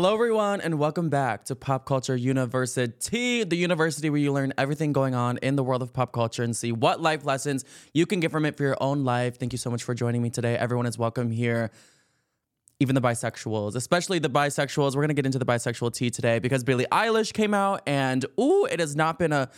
Hello, everyone, and welcome back to Pop Culture University, the university where you learn everything going on in the world of pop culture and see what life lessons you can get from it for your own life. Thank you so much for joining me today. Everyone is welcome here, even the bisexuals, especially the bisexuals. We're going to get into the bisexual tea today because Billie Eilish came out, and ooh, it has not been a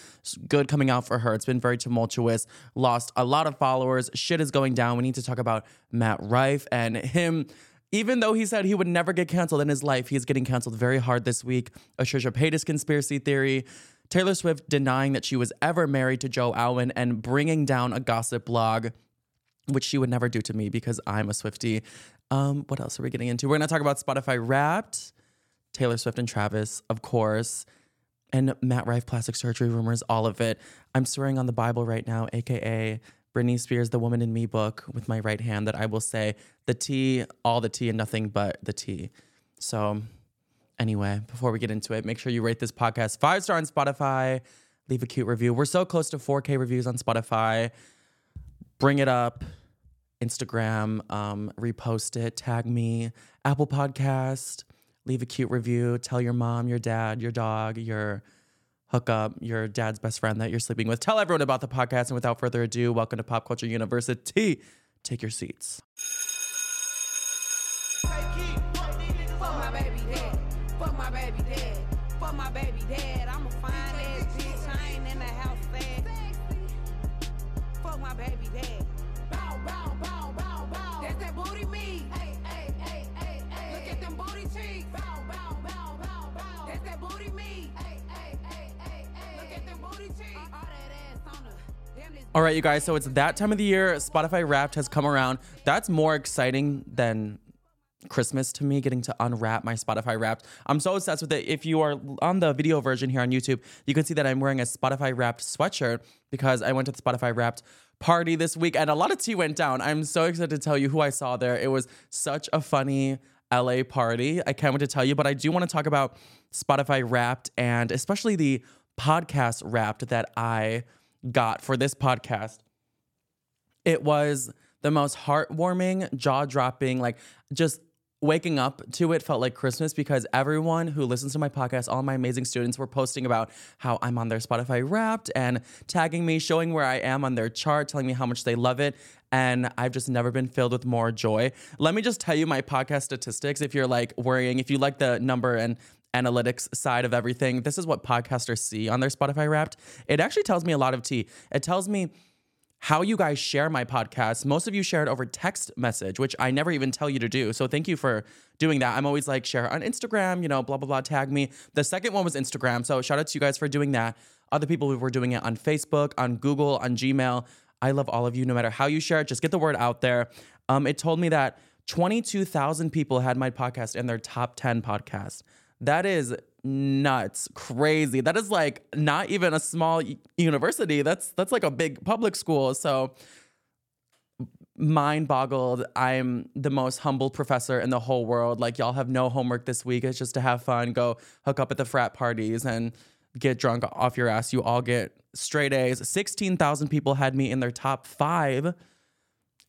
good coming out for her. It's been very tumultuous, lost a lot of followers. Shit is going down. We need to talk about Matt Rife and him even though he said he would never get canceled in his life, he is getting canceled very hard this week. A Trisha Paytas conspiracy theory. Taylor Swift denying that she was ever married to Joe Alwyn and bringing down a gossip blog, which she would never do to me because I'm a Swiftie. Um, what else are we getting into? We're to talk about Spotify Wrapped, Taylor Swift and Travis, of course, and Matt Rife plastic surgery rumors, all of it. I'm swearing on the Bible right now, aka Britney Spears' The Woman in Me book with my right hand that I will say the tea, all the tea, and nothing but the tea. So, anyway, before we get into it, make sure you rate this podcast five star on Spotify, leave a cute review. We're so close to 4K reviews on Spotify. Bring it up. Instagram, um, repost it, tag me, Apple Podcast, leave a cute review, tell your mom, your dad, your dog, your hook up your dad's best friend that you're sleeping with. Tell everyone about the podcast. And without further ado, welcome to Pop Culture University. Take your seats. All right, you guys. So it's that time of the year. Spotify Wrapped has come around. That's more exciting than Christmas to me, getting to unwrap my Spotify Wrapped. I'm so obsessed with it. If you are on the video version here on YouTube, you can see that I'm wearing a Spotify Wrapped sweatshirt because I went to the Spotify Wrapped party this week and a lot of tea went down. I'm so excited to tell you who I saw there. It was such a funny LA party. I can't wait to tell you, but I do want to talk about Spotify Wrapped and especially the podcast Wrapped that I got for this podcast. It was the most heartwarming, jaw dropping, like just waking up to it felt like Christmas because everyone who listens to my podcast, all my amazing students were posting about how I'm on their Spotify wrapped and tagging me, showing where I am on their chart, telling me how much they love it. And I've just never been filled with more joy. Let me just tell you my podcast statistics if you're like worrying, if you like the number and analytics side of everything, this is what podcasters see on their Spotify wrapped. It actually tells me a lot of tea. It tells me how you guys share my podcast. Most of you share it over text message, which I never even tell you to do. So thank you for doing that. I'm always like, share on Instagram, you know, blah, blah, blah, tag me. The second one was Instagram. So shout out to you guys for doing that. Other people who were doing it on Facebook, on Google, on Gmail. I love all of you, no matter how you share it, just get the word out there. Um, it told me that 22,000 people had my podcast in their top 10 podcasts. That is nuts, crazy. That is like not even a small university. That's that's like a big public school. So mind boggled. I'm the most humble professor in the whole world. Like y'all have no homework this week. It's just to have fun, go hook up at the frat parties and get drunk off your ass. You all get straight A's. 16,000 people had me in their top 5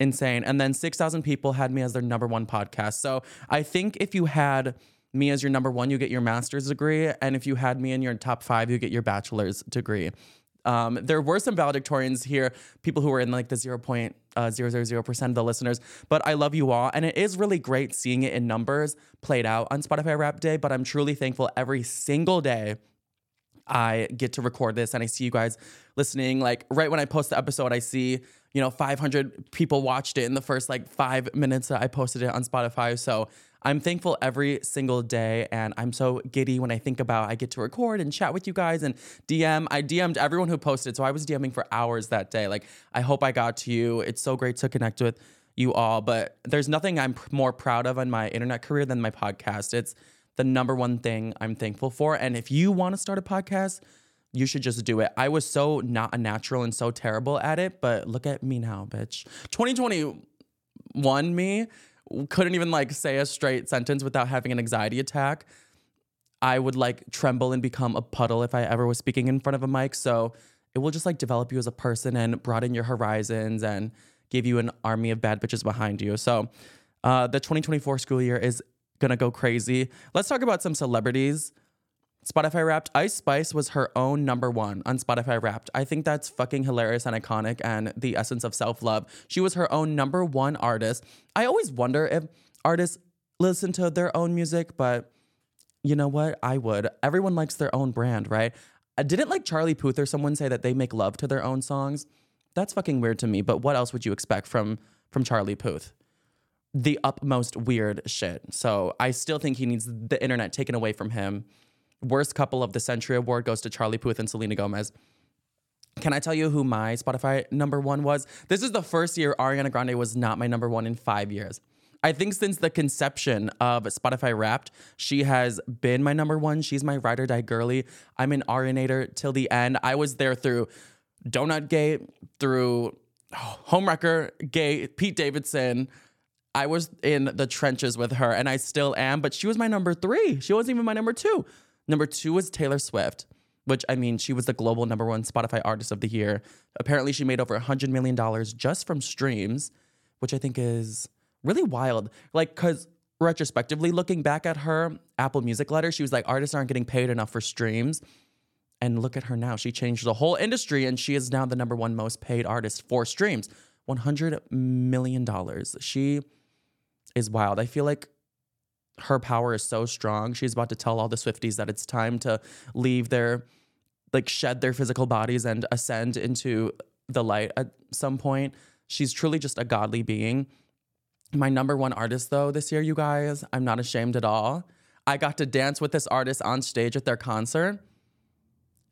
insane. And then 6,000 people had me as their number one podcast. So I think if you had me as your number one, you get your master's degree. And if you had me in your top five, you get your bachelor's degree. Um, there were some valedictorians here, people who were in like the 0.000% of the listeners, but I love you all. And it is really great seeing it in numbers played out on Spotify Rap Day. But I'm truly thankful every single day I get to record this and I see you guys listening. Like right when I post the episode, I see, you know, 500 people watched it in the first like five minutes that I posted it on Spotify. So I'm thankful every single day. And I'm so giddy when I think about I get to record and chat with you guys and DM. I DM'd everyone who posted. So I was DMing for hours that day. Like, I hope I got to you. It's so great to connect with you all. But there's nothing I'm more proud of in my internet career than my podcast. It's the number one thing I'm thankful for. And if you want to start a podcast, you should just do it. I was so not a natural and so terrible at it, but look at me now, bitch. 2021 me couldn't even like say a straight sentence without having an anxiety attack. I would like tremble and become a puddle if I ever was speaking in front of a mic. So it will just like develop you as a person and broaden your horizons and give you an army of bad bitches behind you. So uh, the 2024 school year is gonna go crazy. Let's talk about some celebrities. Spotify Wrapped. Ice Spice was her own number one on Spotify Wrapped. I think that's fucking hilarious and iconic and the essence of self love. She was her own number one artist. I always wonder if artists listen to their own music, but you know what? I would. Everyone likes their own brand, right? I didn't like Charlie Puth or someone say that they make love to their own songs. That's fucking weird to me. But what else would you expect from from Charlie Puth? The utmost weird shit. So I still think he needs the internet taken away from him. Worst couple of the century award goes to Charlie Puth and Selena Gomez. Can I tell you who my Spotify number one was? This is the first year Ariana Grande was not my number one in five years. I think since the conception of Spotify Wrapped, she has been my number one. She's my ride or die girly. I'm an Arianator till the end. I was there through Donut Gate, through Homewrecker Gate, Pete Davidson. I was in the trenches with her and I still am, but she was my number three. She wasn't even my number two. Number two was Taylor Swift, which I mean, she was the global number one Spotify artist of the year. Apparently, she made over $100 million just from streams, which I think is really wild. Like, because retrospectively looking back at her Apple Music letter, she was like, artists aren't getting paid enough for streams. And look at her now. She changed the whole industry and she is now the number one most paid artist for streams. $100 million. She is wild. I feel like her power is so strong. She's about to tell all the Swifties that it's time to leave their, like, shed their physical bodies and ascend into the light at some point. She's truly just a godly being. My number one artist, though, this year, you guys, I'm not ashamed at all. I got to dance with this artist on stage at their concert.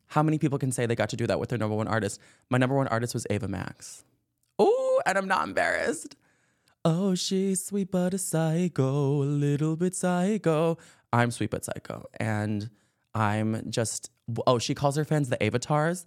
How many people can say they got to do that with their number one artist? My number one artist was Ava Max. Oh, and I'm not embarrassed. Oh, she's sweet but a psycho, a little bit psycho. I'm sweet but psycho. And I'm just, oh, she calls her fans the avatars.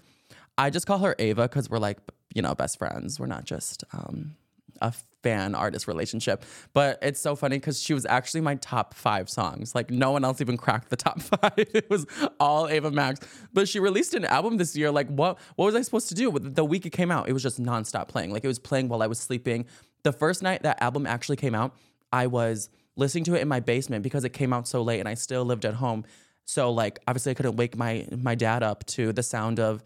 I just call her Ava because we're like, you know, best friends. We're not just um, a fan artist relationship. But it's so funny because she was actually my top five songs. Like no one else even cracked the top five. it was all Ava Max. But she released an album this year. Like what what was I supposed to do? The week it came out, it was just nonstop playing. Like it was playing while I was sleeping. The first night that album actually came out, I was listening to it in my basement because it came out so late and I still lived at home. So like obviously I couldn't wake my my dad up to the sound of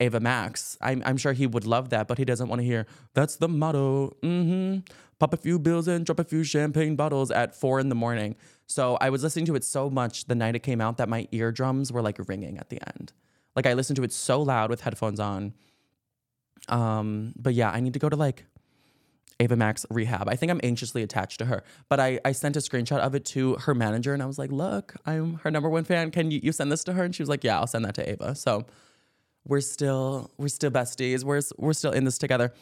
Ava Max. I'm, I'm sure he would love that, but he doesn't want to hear, that's the motto. Mm-hmm. Pop a few bills and drop a few champagne bottles at four in the morning. So I was listening to it so much the night it came out that my eardrums were like ringing at the end. Like I listened to it so loud with headphones on. Um, but yeah, I need to go to like Ava Max rehab. I think I'm anxiously attached to her. But I, I sent a screenshot of it to her manager and I was like, look, I'm her number one fan. Can you, you send this to her? And she was like, yeah, I'll send that to Ava. So we're still we're still besties. We're we're still in this together.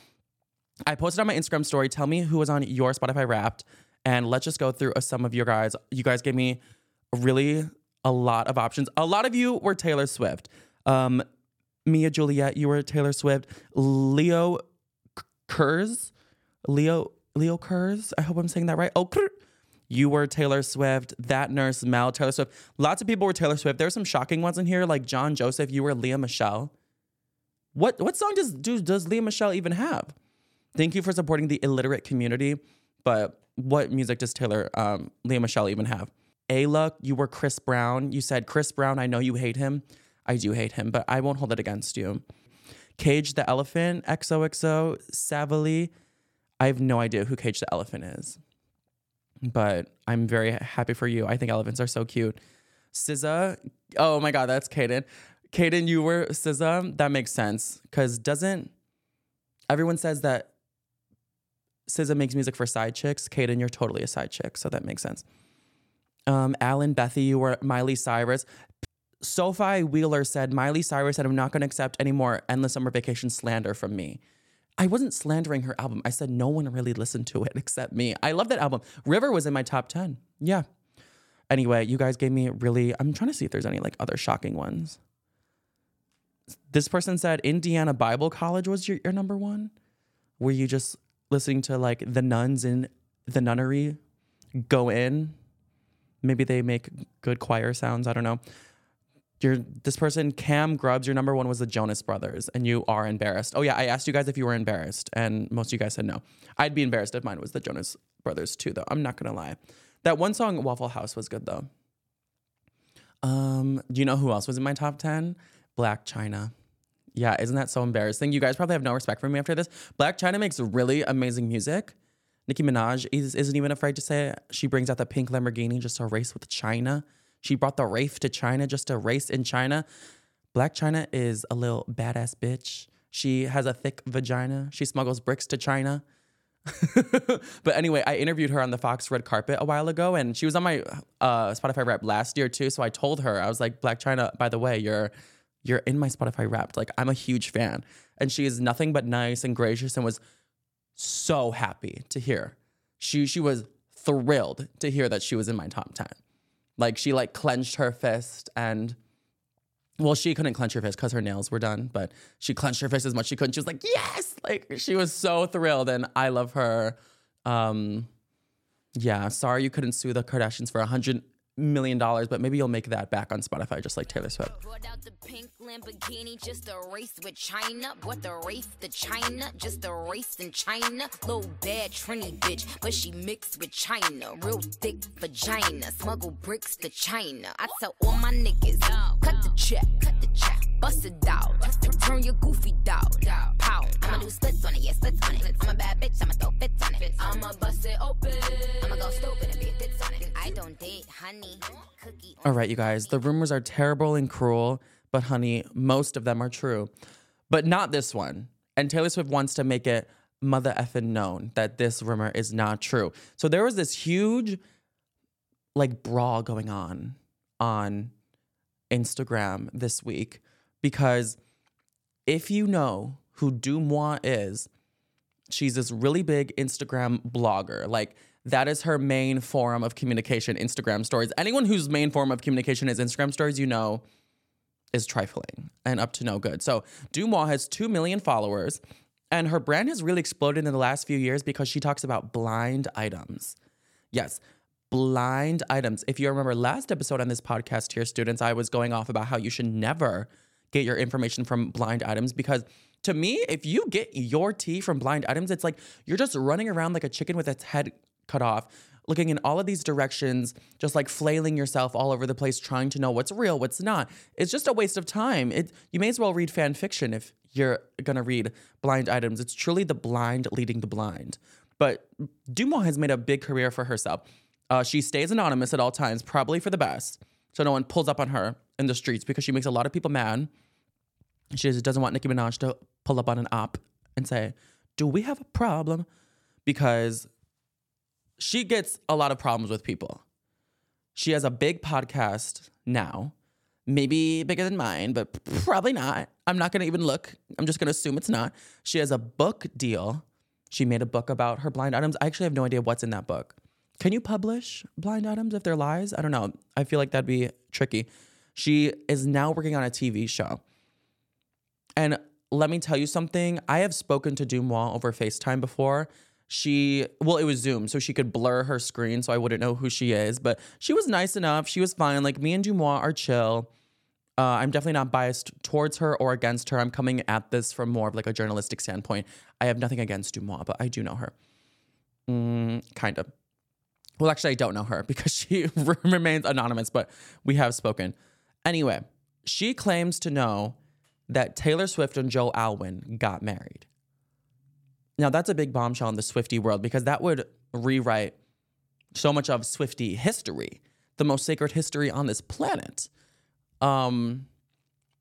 I posted on my Instagram story. Tell me who was on your Spotify Wrapped, and let's just go through some of your guys. You guys gave me really a lot of options. A lot of you were Taylor Swift. Um, Mia Juliet, you were Taylor Swift. Leo Kurz, Leo Leo Kurz. I hope I'm saying that right. Oh, you were Taylor Swift, that nurse Mel, Taylor Swift. Lots of people were Taylor Swift. There were some shocking ones in here, like John Joseph. You were Lea Michele. What what song does do, does Lea Michele even have? Thank you for supporting the illiterate community, but what music does Taylor um, Lea Michele even have? Ayla, you were Chris Brown. You said Chris Brown. I know you hate him. I do hate him, but I won't hold it against you. Cage the Elephant, XOXO, Savally. I have no idea who Cage the Elephant is but I'm very happy for you. I think elephants are so cute. SZA, oh my God, that's Kaden. Kaden, you were SZA. That makes sense because doesn't everyone says that SZA makes music for side chicks? Kaden, you're totally a side chick, so that makes sense. Um, Alan Bethy, you were Miley Cyrus. Sophie Wheeler said, Miley Cyrus said, I'm not going to accept any more Endless Summer Vacation slander from me. I wasn't slandering her album. I said no one really listened to it except me. I love that album. River was in my top 10. Yeah. Anyway, you guys gave me really, I'm trying to see if there's any like other shocking ones. This person said Indiana Bible College was your, your number one. Were you just listening to like the nuns in the nunnery go in? Maybe they make good choir sounds. I don't know this person Cam Grubbs, your number one was the Jonas Brothers, and you are embarrassed. Oh yeah, I asked you guys if you were embarrassed, and most of you guys said no. I'd be embarrassed if mine was the Jonas Brothers too, though. I'm not gonna lie. That one song, Waffle House, was good though. Um, do you know who else was in my top 10? Blac Chyna. Yeah, isn't that so embarrassing? You guys probably have no respect for me after this. Blac Chyna makes really amazing music. Nicki Minaj is, isn't even afraid to say it. She brings out the pink Lamborghini just to race with China. She brought the Wraith to China just to race in China. Blac Chyna is a little badass bitch. She has a thick vagina. She smuggles bricks to China. but anyway, I interviewed her on the Fox red carpet a while ago, and she was on my uh, Spotify rap last year too. So I told her, I was like, Blac Chyna, by the way, you're you're in my Spotify Wrapped. Like I'm a huge fan, and she is nothing but nice and gracious, and was so happy to hear. She she was thrilled to hear that she was in my top ten. Like she like clenched her fist and. Well, she couldn't clench her fist because her nails were done, but she clenched her fist as much as she could. And She was like, "Yes!" Like she was so thrilled, and I love her. Um, yeah, sorry you couldn't sue the Kardashians for a hundred million dollars, but maybe you'll make that back on Spotify, just like Taylor Swift. Brought out the pink Lamborghini just a race with China. Bought the race China, just a race in China. Little bad Trini bitch, but she mixed with China. Real thick vagina, smuggle bricks to China. I tell all my niggas, cut the check, cut the check. Bust it out, turn your goofy dog. Pow, I'ma do splits on it, yeah, splits on it. I'm a bad bitch, I'ma throw fits on it. I'ma bust it open, I'ma go stupid and be a fits on it. I don't date honey, cookie. All right, you guys, the rumors are terrible and cruel, but honey, most of them are true. But not this one. And Taylor Swift wants to make it mother effing known that this rumor is not true. So there was this huge like brawl going on on Instagram this week because if you know who Deuxmoi is, she's this really big Instagram blogger. Like that is her main form of communication, Instagram stories. Anyone whose main form of communication is Instagram stories, you know, is trifling and up to no good. So Deuxmoi has 2 million followers and her brand has really exploded in the last few years because she talks about blind items. Yes, blind items. If you remember last episode on this podcast here, students, I was going off about how you should never get your information from blind items because to me, if you get your tea from blind items, it's like you're just running around like a chicken with its head cut off, looking in all of these directions, just like flailing yourself all over the place, trying to know what's real, what's not. It's just a waste of time. It you may as well read fan fiction if you're gonna read blind items. It's truly the blind leading the blind. But Deuxmoi has made a big career for herself. Uh, she stays anonymous at all times, probably for the best, so no one pulls up on her in the streets because she makes a lot of people mad. She doesn't want Nicki Minaj to pull up on an op and say, "Do we have a problem?" Because she gets a lot of problems with people. She has a big podcast now, maybe bigger than mine, but probably not. I'm not gonna even look. I'm just gonna assume it's not. She has a book deal. She made a book about her blind items. I actually have no idea what's in that book. Can you publish blind items if they're lies? I don't know. I feel like that'd be tricky. She is now working on a TV show. And let me tell you something. I have spoken to Deuxmoi over FaceTime before. She, well, it was Zoom, so she could blur her screen so I wouldn't know who she is. But she was nice enough. She was fine. Like me and Deuxmoi are chill. Uh, I'm definitely not biased towards her or against her. I'm coming at this from more of like a journalistic standpoint. I have nothing against Deuxmoi, but I do know her. Mm, kind of. Well, actually, I don't know her because she remains anonymous, but we have spoken. Anyway, she claims to know that Taylor Swift and Joe Alwyn got married. Now, that's a big bombshell in the Swifty world because that would rewrite so much of Swifty history, the most sacred history on this planet. Um,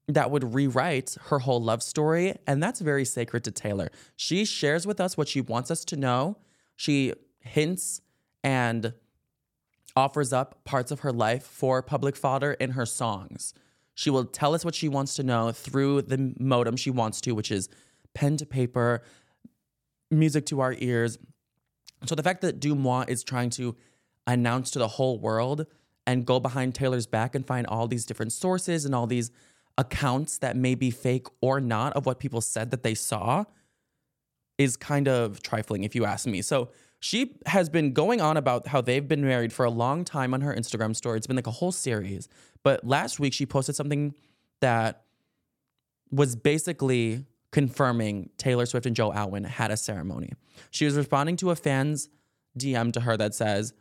that would rewrite her whole love story. And that's very sacred to Taylor. She shares with us what she wants us to know. She hints and offers up parts of her life for public fodder in her songs. She will tell us what she wants to know through the modem she wants to, which is pen to paper, music to our ears. So the fact that Deuxmoi is trying to announce to the whole world and go behind Taylor's back and find all these different sources and all these accounts that may be fake or not of what people said that they saw is kind of trifling, if you ask me. So she has been going on about how they've been married for a long time on her Instagram story. It's been like a whole series. But last week she posted something that was basically confirming Taylor Swift and Joe Alwyn had a ceremony. She was responding to a fan's DM to her that says,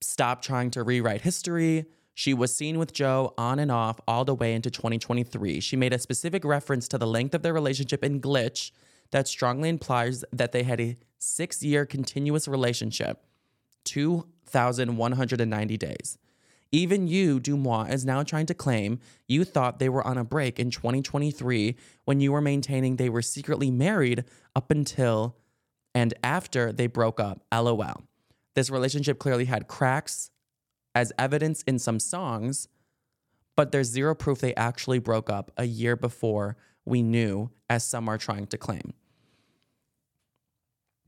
stop trying to rewrite history. She was seen with Joe on and off all the way into 2023. She made a specific reference to the length of their relationship in Glitch that strongly implies that they had a six year continuous relationship, 2,190 days. Even you, Deuxmoi, is now trying to claim you thought they were on a break in 2023 when you were maintaining they were secretly married up until and after they broke up. LOL. This relationship clearly had cracks, as evidence in some songs, but there's zero proof they actually broke up a year before we knew, as some are trying to claim.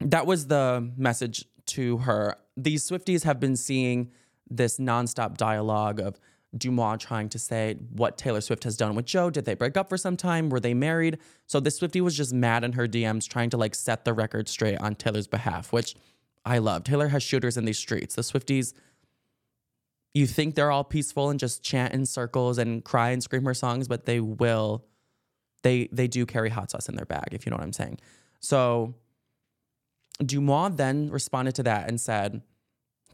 That was the message to her. These Swifties have been seeing this nonstop dialogue of Deuxmoi trying to say what Taylor Swift has done with Joe. Did they break up for some time? Were they married? So this Swiftie was just mad in her DMs trying to like set the record straight on Taylor's behalf, which I love. Taylor has shooters in these streets. The Swifties, you think they're all peaceful and just chant in circles and cry and scream her songs, but they will, they they do carry hot sauce in their bag, if you know what I'm saying. So Deuxmoi then responded to that and said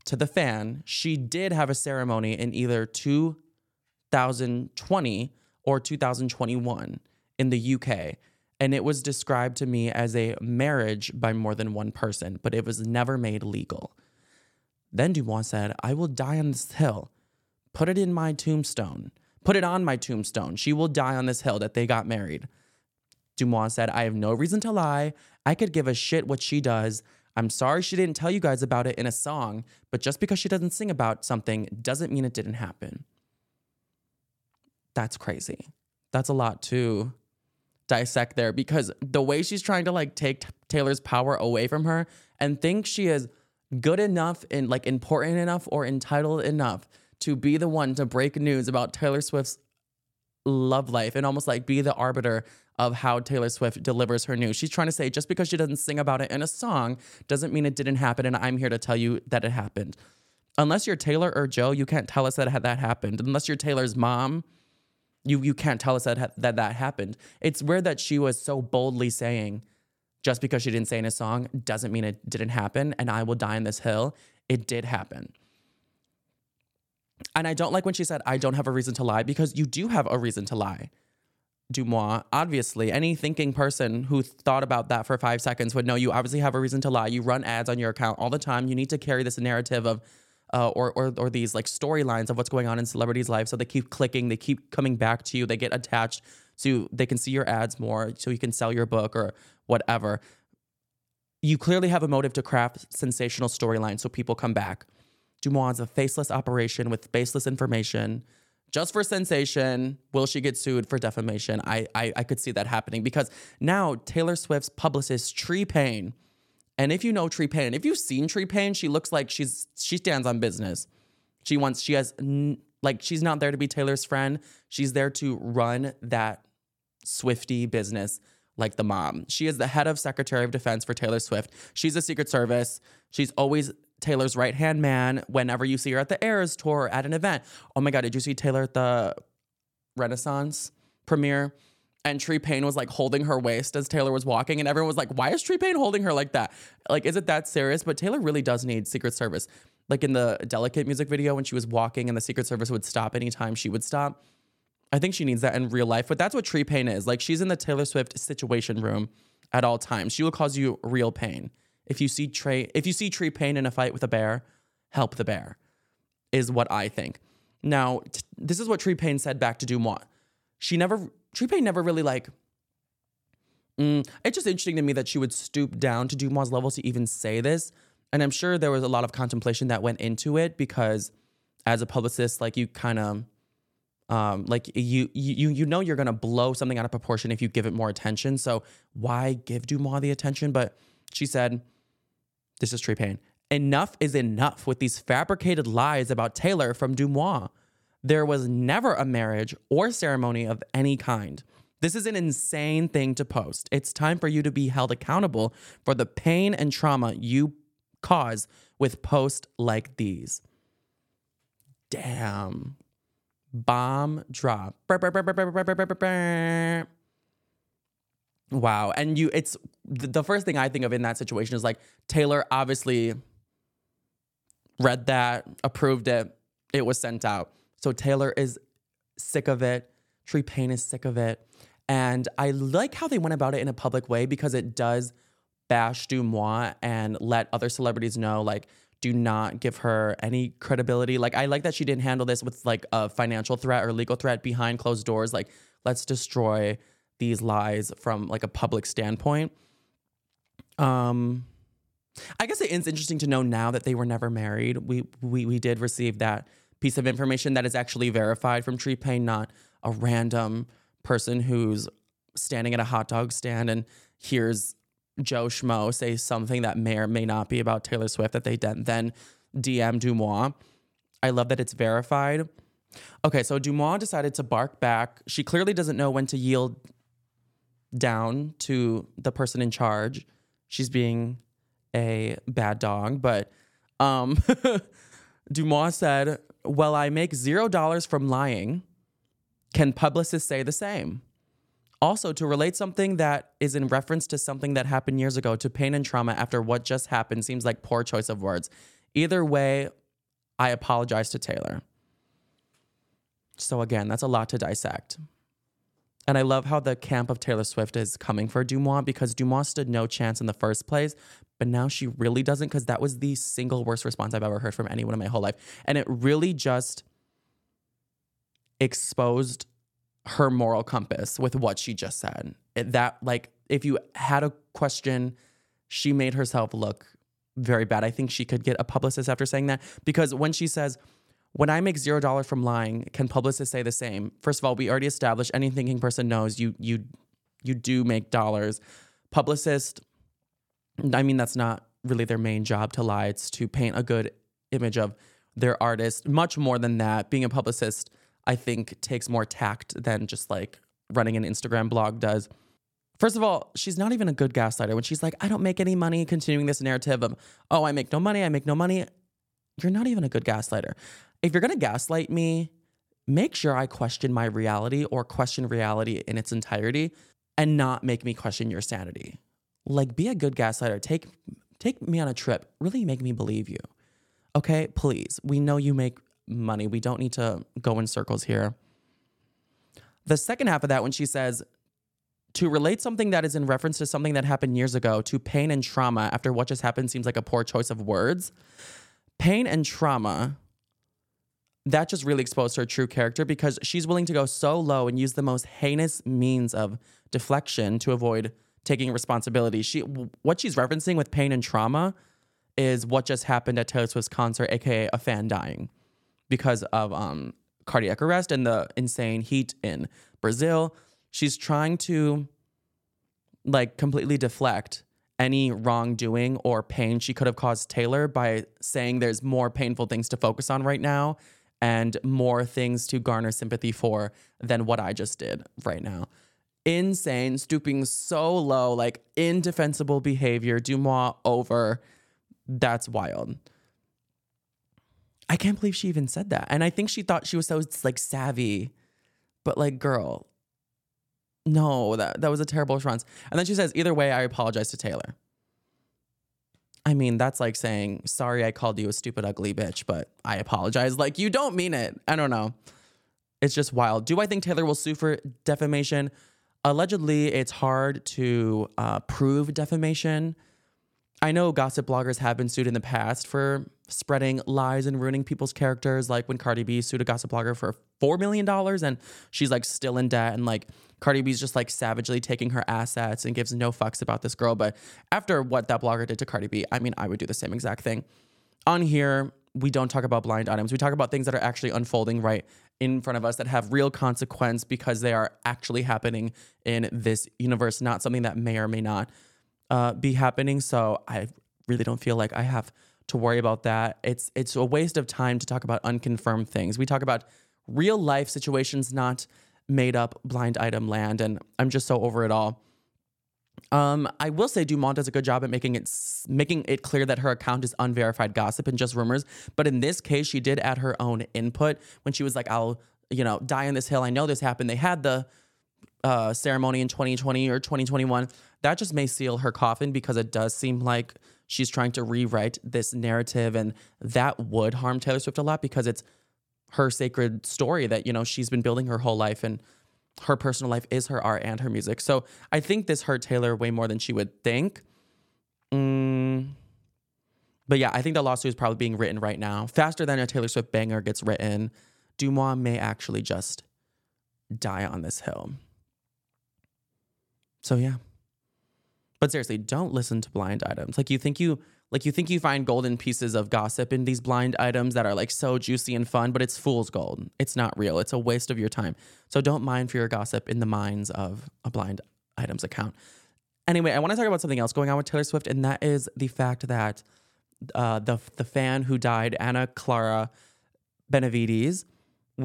to the fan, she did have a ceremony in either 2020 or 2021 in the UK. And it was described to me as a marriage by more than one person, but it was never made legal. Then Deuxmoi said, I will die on this hill. Put it in my tombstone. Put it on my tombstone. She will die on this hill that they got married. Deuxmoi said, I have no reason to lie. I could give a shit what she does. I'm sorry she didn't tell you guys about it in a song, but just because she doesn't sing about something doesn't mean it didn't happen. That's crazy. That's a lot to dissect there because the way she's trying to like take Taylor's power away from her and think she is good enough and like important enough or entitled enough to be the one to break news about Taylor Swift's love life and almost like be the arbiter of how Taylor Swift delivers her news. She's trying to say just because she doesn't sing about it in a song doesn't mean it didn't happen. And I'm here to tell you that it happened. Unless you're Taylor or Joe, you can't tell us that that happened. Unless you're Taylor's mom, you you can't tell us that that that happened. It's weird that she was so boldly saying, just because she didn't say in a song doesn't mean it didn't happen. And I will die on this hill. It did happen. And I don't like when she said, I don't have a reason to lie because you do have a reason to lie. Deuxmoi, obviously, any thinking person who thought about that for five seconds would know you obviously have a reason to lie. You run ads on your account all the time. You need to carry this narrative of, uh, or, or, or these like storylines of what's going on in celebrities' lives. So they keep clicking, they keep coming back to you, they get attached so they can see your ads more, so you can sell your book or whatever. You clearly have a motive to craft sensational storylines so people come back. Deuxmoi a faceless operation with baseless information just for sensation. Will she get sued for defamation? I, I, I could see that happening because now Taylor Swift's publicist Tree Paine, and if you know Tree Paine, if you've seen Tree Paine, she looks like she's she stands on business. She wants she has like she's not there to be Taylor's friend. She's there to run that Swifty business like the mom. She is the head of Secretary of Defense for Taylor Swift. She's a Secret Service. She's always Taylor's right hand man whenever you see her at the Eras tour at an event. Oh my God, did you see Taylor at the Renaissance premiere? And Tree Paine was like holding her waist as Taylor was walking, and everyone was like, Why is Tree Paine holding her like that? Like, is it that serious? But Taylor really does need Secret Service. Like in the Delicate music video, when she was walking and the Secret Service would stop anytime she would stop. I think she needs that in real life, but that's what Tree Paine is. Like, she's in the Taylor Swift situation room at all times. She will cause you real pain. If you see Trey, if you see Tree Paine in a fight with a bear, help the bear, is what I think. Now, t- this is what Tree Paine said back to Deuxmoi. She never, Tree Paine never really like. Mm, it's just interesting to me that she would stoop down to Deuxmoi' level to even say this, and I'm sure there was a lot of contemplation that went into it because, as a publicist, like you kind of. Um, like you, you, you know, you're gonna blow something out of proportion if you give it more attention. So why give Deuxmoi the attention? But she said, this is Tree Paine. Enough is enough with these fabricated lies about Taylor from Deuxmoi. There was never a marriage or ceremony of any kind. This is an insane thing to post. It's time for you to be held accountable for the pain and trauma you cause with posts like these. Damn. Bomb drop. Wow. And you, it's the first thing I think of in that situation is like Taylor obviously read that, approved it. It was sent out. So Taylor is sick of it. Tree Paine is sick of it. And I like how they went about it in a public way because it does bash Deuxmoi and let other celebrities know, like, do not give her any credibility. Like, I like that she didn't handle this with like a financial threat or legal threat behind closed doors. Like, let's destroy these lies from like a public standpoint. Um, I guess it is interesting to know now that they were never married. We we we did receive that piece of information that is actually verified from Tree Paine, not a random person who's standing at a hot dog stand and hears Joe Schmo say something that may or may not be about Taylor Swift that they then then DM Deuxmoi. I love that it's verified. Okay, so Dumois decided to bark back. She clearly doesn't know when to yield down to the person in charge. She's being a bad dog, but um, Deuxmoi said, Well, I make zero dollars from lying. Can publicists say the same? Also, to relate something that is in reference to something that happened years ago to pain and trauma after what just happened seems like poor choice of words. Either way, I apologize to Taylor. So, again, that's a lot to dissect. And I love how the camp of Taylor Swift is coming for Deuxmoi because Deuxmoi stood no chance in the first place, but now she really doesn't because that was the single worst response I've ever heard from anyone in my whole life. And it really just exposed her moral compass with what she just said. It, that, like, if you had a question, she made herself look very bad. I think she could get a publicist after saying that because when she says, when I make zero dollars from lying, can publicists say the same? First of all, we already established any thinking person knows you you you do make dollars. Publicist, I mean, that's not really their main job to lie. It's to paint a good image of their artist. Much more than that, being a publicist, I think, takes more tact than just like running an Instagram blog does. First of all, she's not even a good gaslighter. When she's like, I don't make any money, continuing this narrative of, oh, I make no money, I make no money. You're not even a good gaslighter. If you're gonna gaslight me, make sure I question my reality or question reality in its entirety and not make me question your sanity. Like be a good gaslighter. Take take me on a trip. Really make me believe you. Okay? Please. We know you make money. We don't need to go in circles here. The second half of that when she says to relate something that is in reference to something that happened years ago to pain and trauma after what just happened seems like a poor choice of words. Pain and trauma that just really exposed her true character because she's willing to go so low and use the most heinous means of deflection to avoid taking responsibility. She what she's referencing with pain and trauma is what just happened at Taylor Swift's concert, aka a fan dying because of um, cardiac arrest and the insane heat in Brazil. She's trying to like completely deflect any wrongdoing or pain she could have caused Taylor by saying there's more painful things to focus on right now and more things to garner sympathy for than what I just did right now. Insane, stooping so low, like indefensible behavior, Deuxmoi over. That's wild. I can't believe she even said that. And I think she thought she was so like savvy. But like, girl, no, that, that was a terrible response. And then she says, either way, I apologize to Taylor. I mean, that's like saying, sorry, I called you a stupid, ugly bitch, but I apologize. Like, you don't mean it. I don't know. It's just wild. Do I think Taylor will sue for defamation? Allegedly, it's hard to uh, prove defamation. I know gossip bloggers have been sued in the past for spreading lies and ruining people's characters, like when Cardi B sued a gossip blogger for $4 million and she's like still in debt and like Cardi B's just like savagely taking her assets and gives no fucks about this girl. But after what that blogger did to Cardi B, I mean, I would do the same exact thing. On here, we don't talk about blind items. We talk about things that are actually unfolding right in front of us that have real consequence because they are actually happening in this universe, not something that may or may not uh, be happening. So I really don't feel like I have to worry about that. It's it's a waste of time to talk about unconfirmed things. We talk about real life situations, not made up blind item land, and I'm just so over it all. Um, I will say Deuxmoi does a good job at making it making it clear that her account is unverified gossip and just rumors. But in this case, she did add her own input when she was like, "I'll, you know, die on this hill. I know this happened." They had the uh, ceremony in 2020 or 2021. That just may seal her coffin because it does seem like she's trying to rewrite this narrative and that would harm Taylor Swift a lot because it's her sacred story that, you know, she's been building her whole life and her personal life is her art and her music. So I think this hurt Taylor way more than she would think. Mm. But yeah, I think the lawsuit is probably being written right now. Faster than a Taylor Swift banger gets written, Deuxmoi may actually just die on this hill. So yeah. But seriously, don't listen to blind items. Like you think you like you think you find golden pieces of gossip in these blind items that are like so juicy and fun, but it's fool's gold. It's not real. It's a waste of your time. So don't mind for your gossip in the minds of a blind items account. Anyway, I want to talk about something else going on with Taylor Swift, and that is the fact that uh, the the fan who died, Anna Clara Benevides.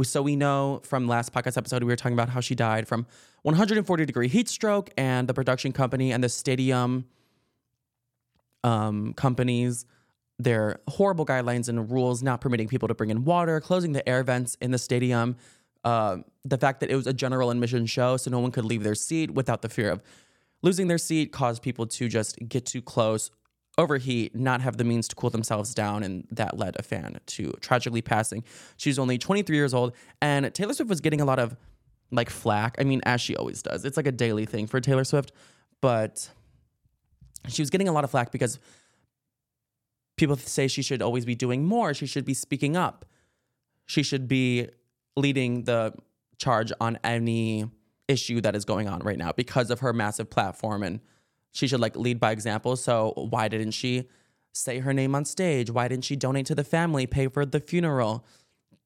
So we know from last podcast episode we were talking about how she died from 140 degree heat stroke, and the production company and the stadium um, companies their horrible guidelines and rules not permitting people to bring in water, closing the air vents in the stadium, uh, the fact that it was a general admission show, so no one could leave their seat without the fear of losing their seat, caused people to just get too close, overheat, not have the means to cool themselves down, and that led a fan to tragically passing. She's only 23 years old, and Taylor Swift was getting a lot of like flack. I mean, as she always does. It's like a daily thing for Taylor Swift, but she was getting a lot of flack because people say she should always be doing more. She should be speaking up. She should be leading the charge on any issue that is going on right now because of her massive platform and she should like lead by example. So why didn't she say her name on stage? Why didn't she donate to the family, pay for the funeral?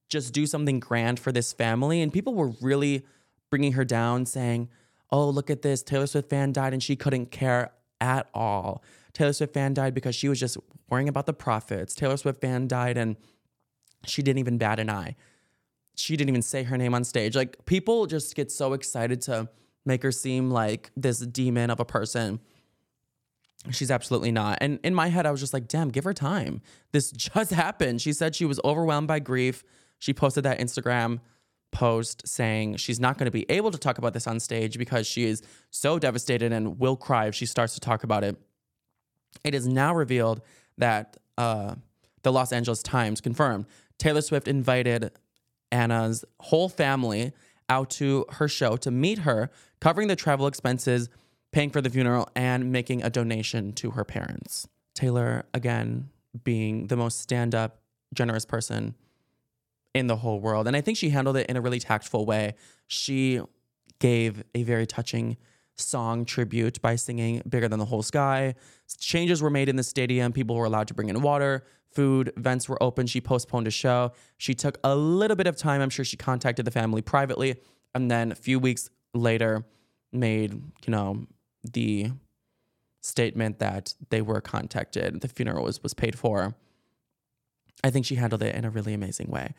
Just do something grand for this family. And people were really bringing her down saying, "Oh, look at this. Taylor Swift fan died and she couldn't care at all. Taylor Swift fan died because she was just worrying about the profits. Taylor Swift fan died and she didn't even bat an eye. She didn't even say her name on stage. Like people just get so excited to make her seem like this demon of a person. She's absolutely not. And in my head, I was just like, damn, give her time. This just happened. She said she was overwhelmed by grief. She posted that Instagram post saying she's not going to be able to talk about this on stage because she is so devastated and will cry if she starts to talk about it. It is now revealed that uh, the Los Angeles Times confirmed Taylor Swift invited Anna's whole family out to her show to meet her, covering the travel expenses, paying for the funeral, and making a donation to her parents. Taylor, again, being the most stand up, generous person in the whole world. And I think she handled it in a really tactful way. She gave a very touching song tribute by singing Bigger Than the Whole Sky. Changes were made in the stadium. People were allowed to bring in water, food, vents were open. She postponed a show. She took a little bit of time. I'm sure she contacted the family privately. And then a few weeks later, made, you know, the statement that they were contacted. The funeral was, was paid for. I think she handled it in a really amazing way.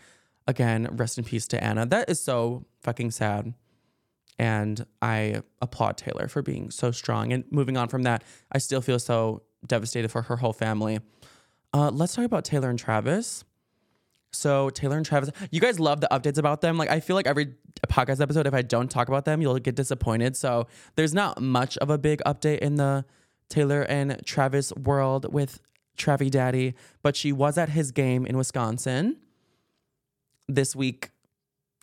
Again, rest in peace to Anna. That is so fucking sad. And I applaud Taylor for being so strong. And moving on from that, I still feel so devastated for her whole family. Uh, let's talk about Taylor and Travis. So Taylor and Travis, you guys love the updates about them. Like I feel like every podcast episode, if I don't talk about them, you'll get disappointed. So there's not much of a big update in the Taylor and Travis world with Travi Daddy, but she was at his game in Wisconsin this week.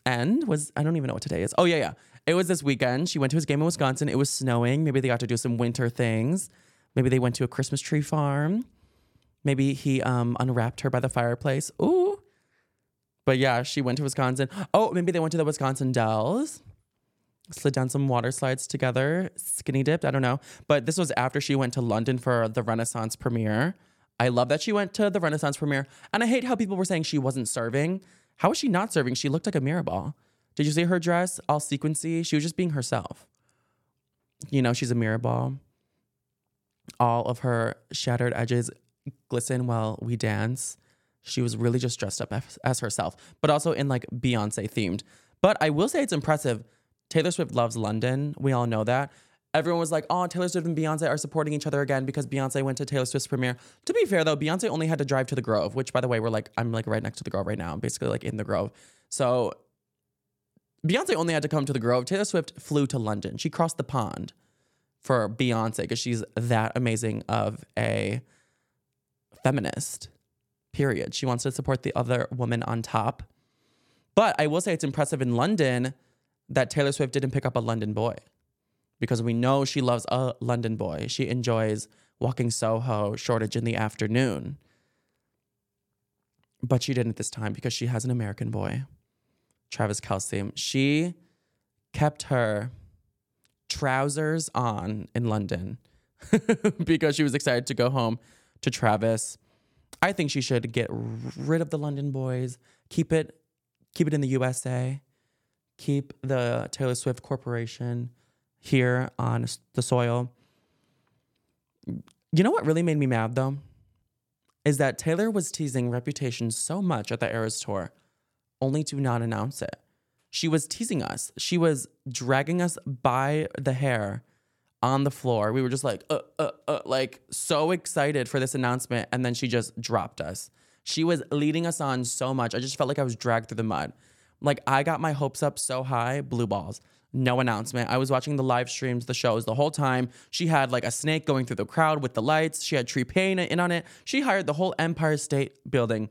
And was I don't even know what today is. Oh yeah, yeah. It was this weekend. She went to his game in Wisconsin. It was snowing. Maybe they got to do some winter things. Maybe they went to a Christmas tree farm. Maybe he um, unwrapped her by the fireplace. Ooh. But yeah, she went to Wisconsin. Oh, maybe they went to the Wisconsin Dells. Slid down some water slides together, skinny dipped. I don't know. But this was after she went to London for the Renaissance premiere. I love that she went to the Renaissance premiere. And I hate how people were saying she wasn't serving. How was she not serving? She looked like a mirror ball. Did you see her dress? All sequency. She was just being herself. You know, she's a mirror ball. All of her shattered edges glisten while we dance. She was really just dressed up as, as herself, but also in like Beyonce themed. But I will say it's impressive. Taylor Swift loves London. We all know that. Everyone was like, oh, Taylor Swift and Beyonce are supporting each other again because Beyonce went to Taylor Swift's premiere. To be fair though, Beyonce only had to drive to the Grove, which by the way, we're like, I'm like right next to the Grove right now. I'm basically like in the Grove. So Beyonce only had to come to the Grove. Taylor Swift flew to London. She crossed the pond for Beyonce because she's that amazing of a feminist. Period. She wants to support the other woman on top. But I will say it's impressive in London that Taylor Swift didn't pick up a London boy because we know she loves a London boy. She enjoys walking Soho, Shoreditch in the afternoon. But she didn't this time because she has an American boy, Travis Kelce. She kept her trousers on in London because she was excited to go home to Travis. I think she should get rid of the London boys, keep it keep it in the USA, keep the Taylor Swift Corporation here on the soil. You know what really made me mad though? Is that Taylor was teasing Reputation so much at the Eras tour, only to not announce it. She was teasing us. She was dragging us by the hair on the floor. We were just like, uh, uh, uh, like so excited for this announcement. And then she just dropped us. She was leading us on so much. I just felt like I was dragged through the mud. Like I got my hopes up so high, blue balls. No announcement. I was watching the live streams, the shows the whole time. She had like a snake going through the crowd with the lights. She had Tree Paine in on it. She hired the whole Empire State Building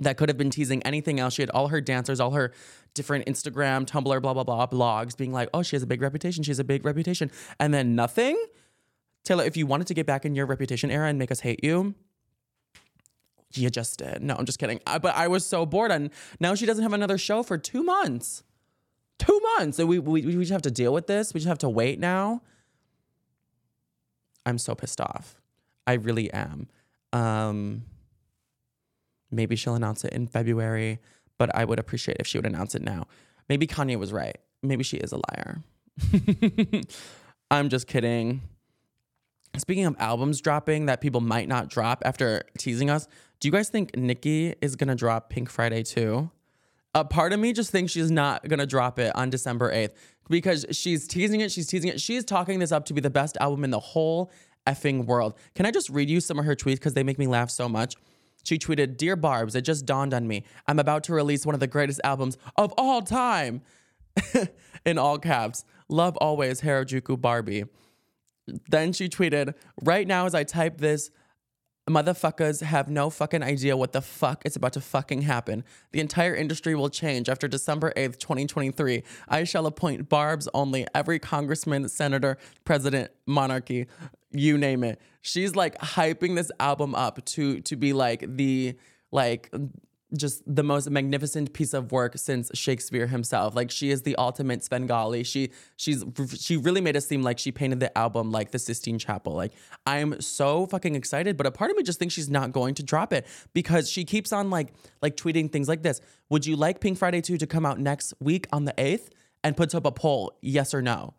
that could have been teasing anything else. She had all her dancers, all her different Instagram, Tumblr, blah, blah, blah, blogs being like, oh, she has a big reputation. She has a big reputation. And then nothing. Taylor, if you wanted to get back in your reputation era and make us hate you, you just did. No, I'm just kidding. I, but I was so bored. And now she doesn't have another show for two months. Two months. And we, we, we just have to deal with this. We just have to wait now. I'm so pissed off. I really am. Um, maybe she'll announce it in February, but I would appreciate if she would announce it now. Maybe Kanye was right. Maybe she is a liar. I'm just kidding. Speaking of albums dropping that people might not drop after teasing us, do you guys think Nicki is gonna drop Pink Friday 2? A part of me just thinks she's not gonna drop it on December 8th because she's teasing it, she's teasing it. She's talking this up to be the best album in the whole effing world. Can I just read you some of her tweets because they make me laugh so much? She tweeted, Dear Barbs, it just dawned on me. I'm about to release one of the greatest albums of all time. in all caps. Love always, Harajuku Barbie. Then she tweeted, Right now, as I type this, motherfuckers have no fucking idea what the fuck is about to fucking happen. The entire industry will change after December 8th, 2023. I shall appoint barbs only, every congressman, senator, president, monarchy, you name it. She's like hyping this album up to to be like the like just the most magnificent piece of work since Shakespeare himself. Like she is the ultimate Svengali. She she's she really made it seem like she painted the album like the Sistine Chapel. Like I'm so fucking excited, but a part of me just thinks she's not going to drop it because she keeps on like like tweeting things like this. Would you like Pink Friday 2 to come out next week on the 8th and puts up a poll, yes or no?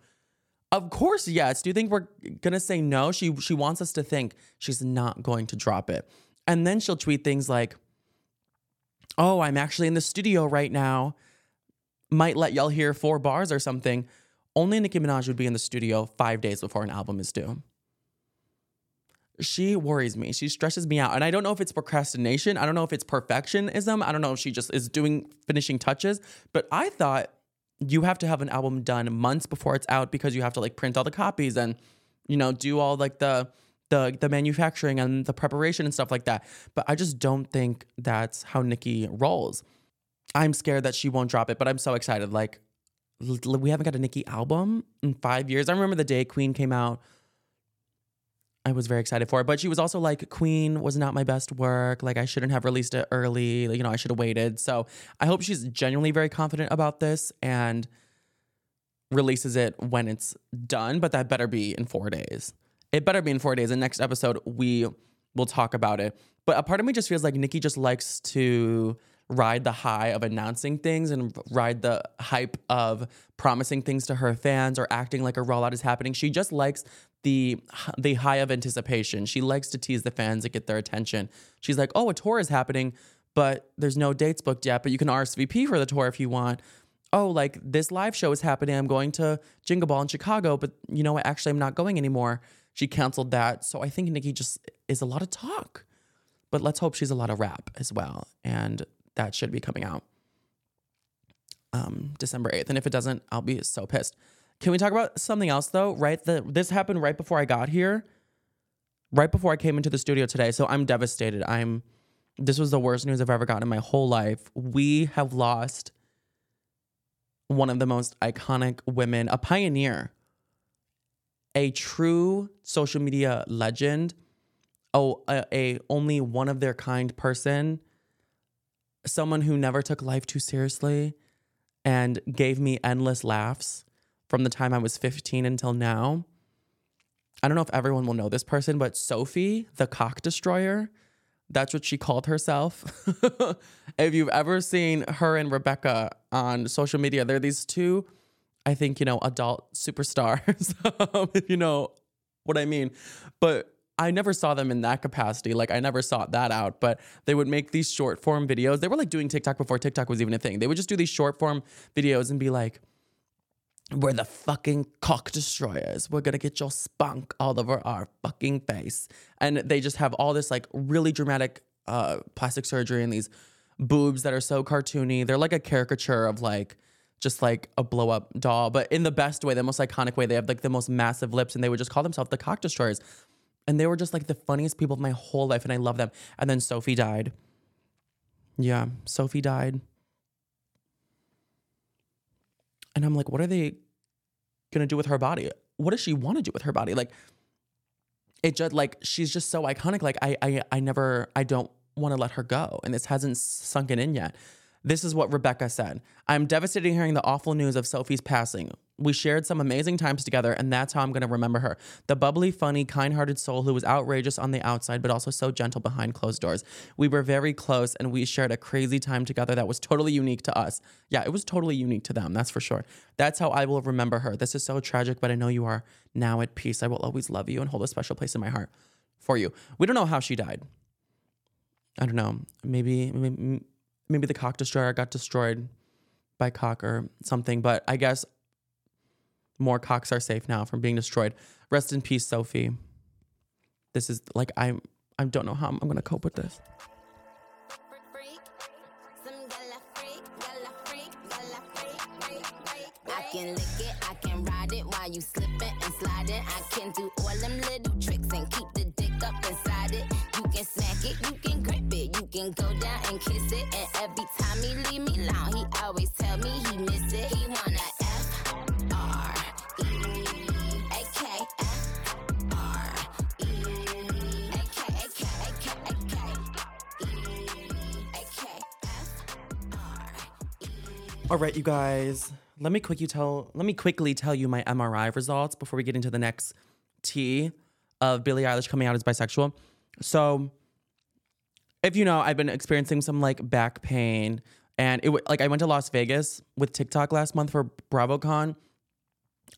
Of course, yes. Do you think we're gonna say no? She she wants us to think she's not going to drop it. And then she'll tweet things like oh, I'm actually in the studio right now. Might let y'all hear four bars or something. Only Nicki Minaj would be in the studio five days before an album is due. She worries me. She stresses me out. And I don't know if it's procrastination. I don't know if it's perfectionism. I don't know if she just is doing finishing touches. But I thought you have to have an album done months before it's out because you have to like print all the copies and, you know, do all like the the the manufacturing and the preparation and stuff like that. But I just don't think that's how Nicki rolls. I'm scared that she won't drop it, but I'm so excited. Like we haven't got a Nicki album in five years. I remember the day Queen came out. I was very excited for it, but she was also like, Queen was not my best work. Like, I shouldn't have released it early. Like, you know, I should have waited. So I hope she's genuinely very confident about this and releases it when it's done, but that better be in four days. It better be in four days. In next episode, we will talk about it. But a part of me just feels like Nicki just likes to ride the high of announcing things and ride the hype of promising things to her fans or acting like a rollout is happening. She just likes the the high of anticipation. She likes to tease the fans and get their attention. She's like, "Oh, a tour is happening, but there's no dates booked yet, but you can RSVP for the tour if you want." Oh, like this live show is happening. I'm going to Jingle Ball in Chicago, but you know what? Actually, I'm not going anymore. She canceled that. So I think Nicki just is a lot of talk. But let's hope she's a lot of rap as well. And that should be coming out um, December 8th. And if it doesn't, I'll be so pissed. Can we talk about something else though? Right? The, this happened right before I got here. right before I came into the studio today. So I'm devastated. I'm this was the worst news I've ever gotten in my whole life. We have lost one of the most iconic women, a pioneer, a true social media legend, oh, a, a only one of their kind person, someone who never took life too seriously and gave me endless laughs from the time I was 15 until now. I don't know if everyone will know this person, but Sophie, the cock destroyer, that's what she called herself. if you've ever seen her and Rebecca on social media, they're these two, I think, you know, adult superstars, if you know what I mean. But I never saw them in that capacity. Like, I never sought that out, but they would make these short form videos. They were like doing TikTok before TikTok was even a thing. They would just do these short form videos and be like, we're the fucking cock destroyers. We're gonna get your spunk all over our fucking face. And they just have all this like really dramatic uh, plastic surgery and these boobs that are so cartoony. They're like a caricature of like just like a blow up doll, but in the best way, the most iconic way. They have like the most massive lips and they would just call themselves the cock destroyers. And they were just like the funniest people of my whole life and I love them. And then Sophie died. Yeah, Sophie died. And I'm like, what are they gonna do with her body? What does she want to do with her body? Like, it just like she's just so iconic. Like, I I I never I don't want to let her go, and this hasn't sunken in yet. This is what Rebecca said. I'm devastated hearing the awful news of Sophie's passing. We shared some amazing times together, and that's how I'm going to remember her. The bubbly, funny, kind hearted soul who was outrageous on the outside, but also so gentle behind closed doors. We were very close, and we shared a crazy time together that was totally unique to us. Yeah, it was totally unique to them, that's for sure. That's how I will remember her. This is so tragic, but I know you are now at peace. I will always love you and hold a special place in my heart for you. We don't know how she died. I don't know. Maybe, maybe maybe the cock destroyer got destroyed by cock or something, but I guess more cocks are safe now from being destroyed. Rest in peace, Sophie. This is like I'm I don't know how I'm, I'm gonna cope with this. I can lick it, I can ride it while you and. I can do all them little tricks and keep the dick up inside it. You can smack it, you can go down and kiss it. And every time he leave me alone, he always tell me he miss it. He wanna F R E A K F R E A K A K A K A K E A K F R E. All right, you guys. Let me quickly tell let me quickly tell you my MRI results before we get into the next T of Billie Eilish coming out as bisexual. So, if you know, I've been experiencing some like back pain, and it like I went to Las Vegas with TikTok last month for BravoCon.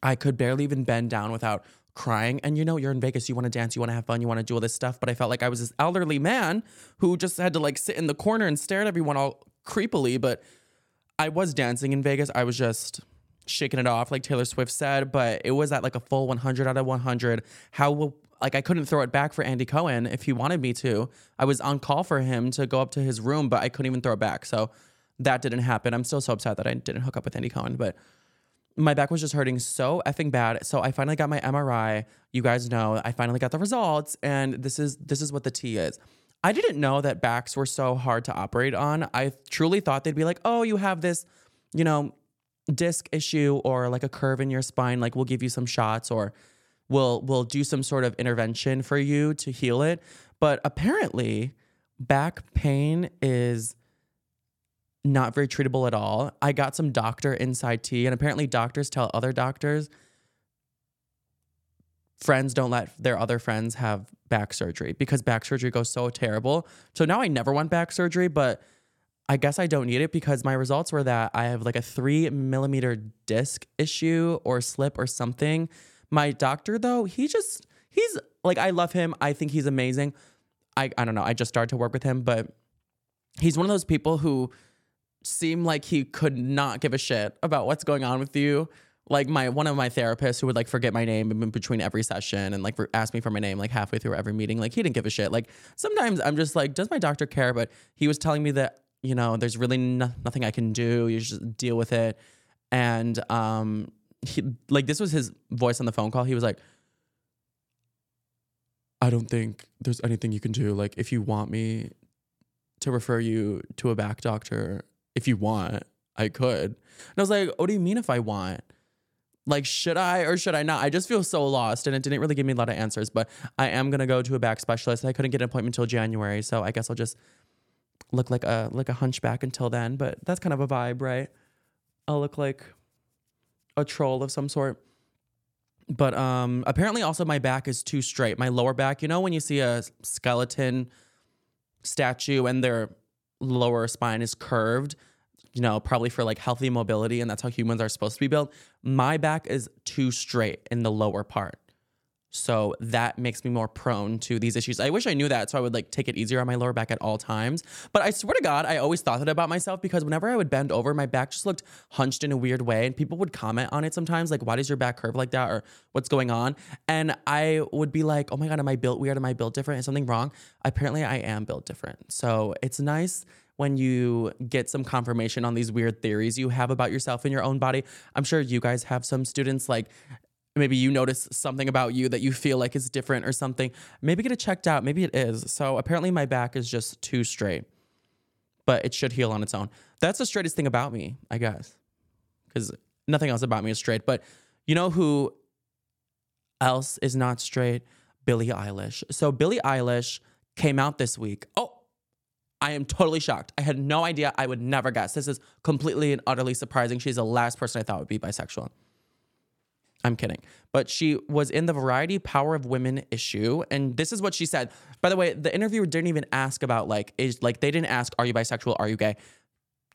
I could barely even bend down without crying. And you know, you're in Vegas, you want to dance, you want to have fun, you want to do all this stuff. But I felt like I was this elderly man who just had to like sit in the corner and stare at everyone all creepily. But I was dancing in Vegas. I was just shaking it off, like Taylor Swift said, but it was at like a full 100 out of 100. How will like I couldn't throw it back for Andy Cohen if he wanted me to. I was on call for him to go up to his room, but I couldn't even throw it back. So that didn't happen. I'm still so upset that I didn't hook up with Andy Cohen, but my back was just hurting so effing bad. So I finally got my MRI. You guys know I finally got the results, and this is this is what the T is. I didn't know that backs were so hard to operate on. I truly thought they'd be like, oh, you have this, you know, disc issue or like a curve in your spine. Like we'll give you some shots or we'll we'll do some sort of intervention for you to heal it. But apparently, back pain is not very treatable at all. I got some doctor inside tea, and apparently doctors tell other doctors friends don't let their other friends have back surgery because back surgery goes so terrible. So now I never want back surgery, but I guess I don't need it because my results were that I have like a three millimeter disc issue or slip or something. My doctor, though, he just, he's like, I love him. I think he's amazing. I, I don't know. I just started to work with him, but he's one of those people who seem like he could not give a shit about what's going on with you. Like my one of my therapists who would like forget my name in between every session and like ask me for my name like halfway through every meeting. Like he didn't give a shit. Like sometimes I'm just like, does my doctor care? But he was telling me that you know there's really no, nothing I can do. You just deal with it. And um, he like this was his voice on the phone call. He was like, I don't think there's anything you can do. Like, if you want me to refer you to a back doctor, if you want, I could. And I was like, what do you mean if I want? Like, should I or should I not? I just feel so lost and it didn't really give me a lot of answers, but I am gonna go to a back specialist. I couldn't get an appointment until January, so I guess I'll just look like a like a hunchback until then. But that's kind of a vibe, right? I'll look like a troll of some sort. But um apparently also my back is too straight. My lower back, you know when you see a skeleton statue and their lower spine is curved, you know, probably for like healthy mobility and that's how humans are supposed to be built. My back is too straight in the lower part. So that makes me more prone to these issues. I wish I knew that so I would like take it easier on my lower back at all times. But I swear to God, I always thought that about myself because whenever I would bend over, my back just looked hunched in a weird way. And people would comment on it sometimes, like, why does your back curve like that? Or what's going on? And I would be like, oh my God, am I built weird? Am I built different? Is something wrong? Apparently, I am built different. So it's nice when you get some confirmation on these weird theories you have about yourself and your own body. I'm sure you guys have some students like maybe you notice something about you that you feel like is different or something. Maybe get it checked out. Maybe it is. So apparently my back is just too straight, but it should heal on its own. That's the straightest thing about me, I guess, because nothing else about me is straight. But you know who else is not straight? Billie Eilish. So Billie Eilish came out this week. Oh, I am totally shocked. I had no idea. I would never guess. This is completely and utterly surprising. She's the last person I thought would be bisexual. I'm kidding. But she was in the Variety Power of Women issue. And this is what she said. By the way, the interviewer didn't even ask about like, is like, they didn't ask, are you bisexual? Are you gay?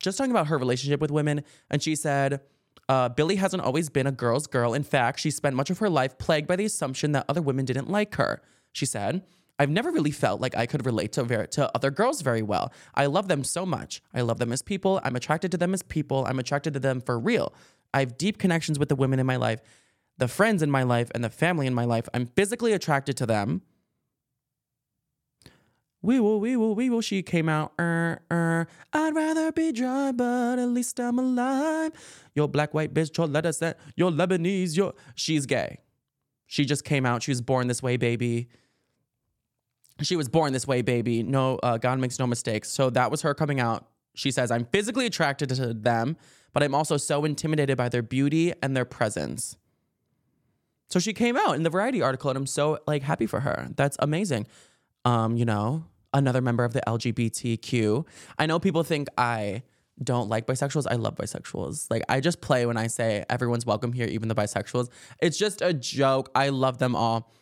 Just talking about her relationship with women. And she said, uh, Billie hasn't always been a girl's girl. In fact, she spent much of her life plagued by the assumption that other women didn't like her. She said, I've never really felt like I could relate to, ver- to other girls very well. I love them so much. I love them as people. I'm attracted to them as people. I'm attracted to them for real. I have deep connections with the women in my life the friends in my life and the family in my life. I'm physically attracted to them. We will, we will, we will. She came out. Er, er. I'd rather be dry, but at least I'm alive. Your black, white bitch, your lettuce, that your Lebanese, your. She's gay. She just came out. She was born this way, baby. She was born this way, baby. No, uh, God makes no mistakes. So that was her coming out. She says, I'm physically attracted to them, but I'm also so intimidated by their beauty and their presence. So she came out in the Variety article, and I'm so like happy for her. That's amazing. Um, you know, another member of the LGBTQ. I know people think I don't like bisexuals. I love bisexuals. Like I just play when I say everyone's welcome here, even the bisexuals. It's just a joke. I love them all.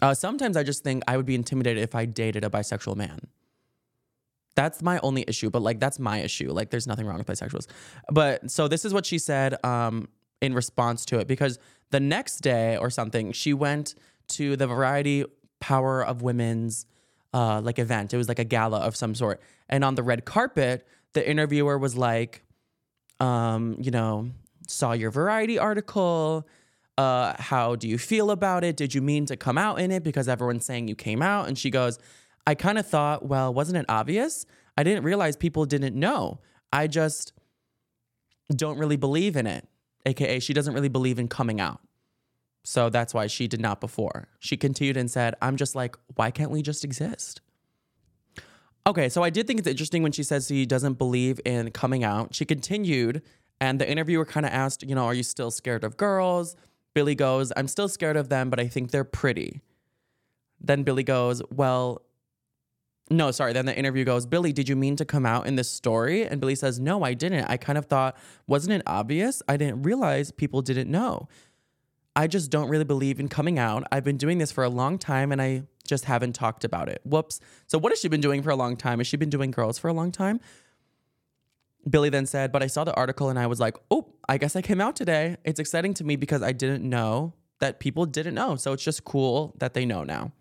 Uh, sometimes I just think I would be intimidated if I dated a bisexual man. That's my only issue, but like that's my issue. Like there's nothing wrong with bisexuals. But so this is what she said um, in response to it because the next day or something, she went to the Variety Power of Women's uh, like event. It was like a gala of some sort. And on the red carpet, the interviewer was like, um, you know, saw your Variety article. Uh, how do you feel about it? Did you mean to come out in it because everyone's saying you came out? And she goes, I kind of thought, well, wasn't it obvious? I didn't realize people didn't know. I just don't really believe in it. AKA, she doesn't really believe in coming out. So that's why she did not before. She continued and said, I'm just like, why can't we just exist? Okay, so I did think it's interesting when she says she doesn't believe in coming out. She continued, and the interviewer kind of asked, you know, are you still scared of girls? Billie goes, I'm still scared of them, but I think they're pretty. Then Billie goes, well, no, sorry. Then the interview goes, Billie, did you mean to come out in this story? And Billie says, No, I didn't. I kind of thought, wasn't it obvious? I didn't realize people didn't know. I just don't really believe in coming out. I've been doing this for a long time and I just haven't talked about it. Whoops. So, what has she been doing for a long time? Has she been doing girls for a long time? Billie then said, But I saw the article and I was like, Oh, I guess I came out today. It's exciting to me because I didn't know that people didn't know. So, it's just cool that they know now.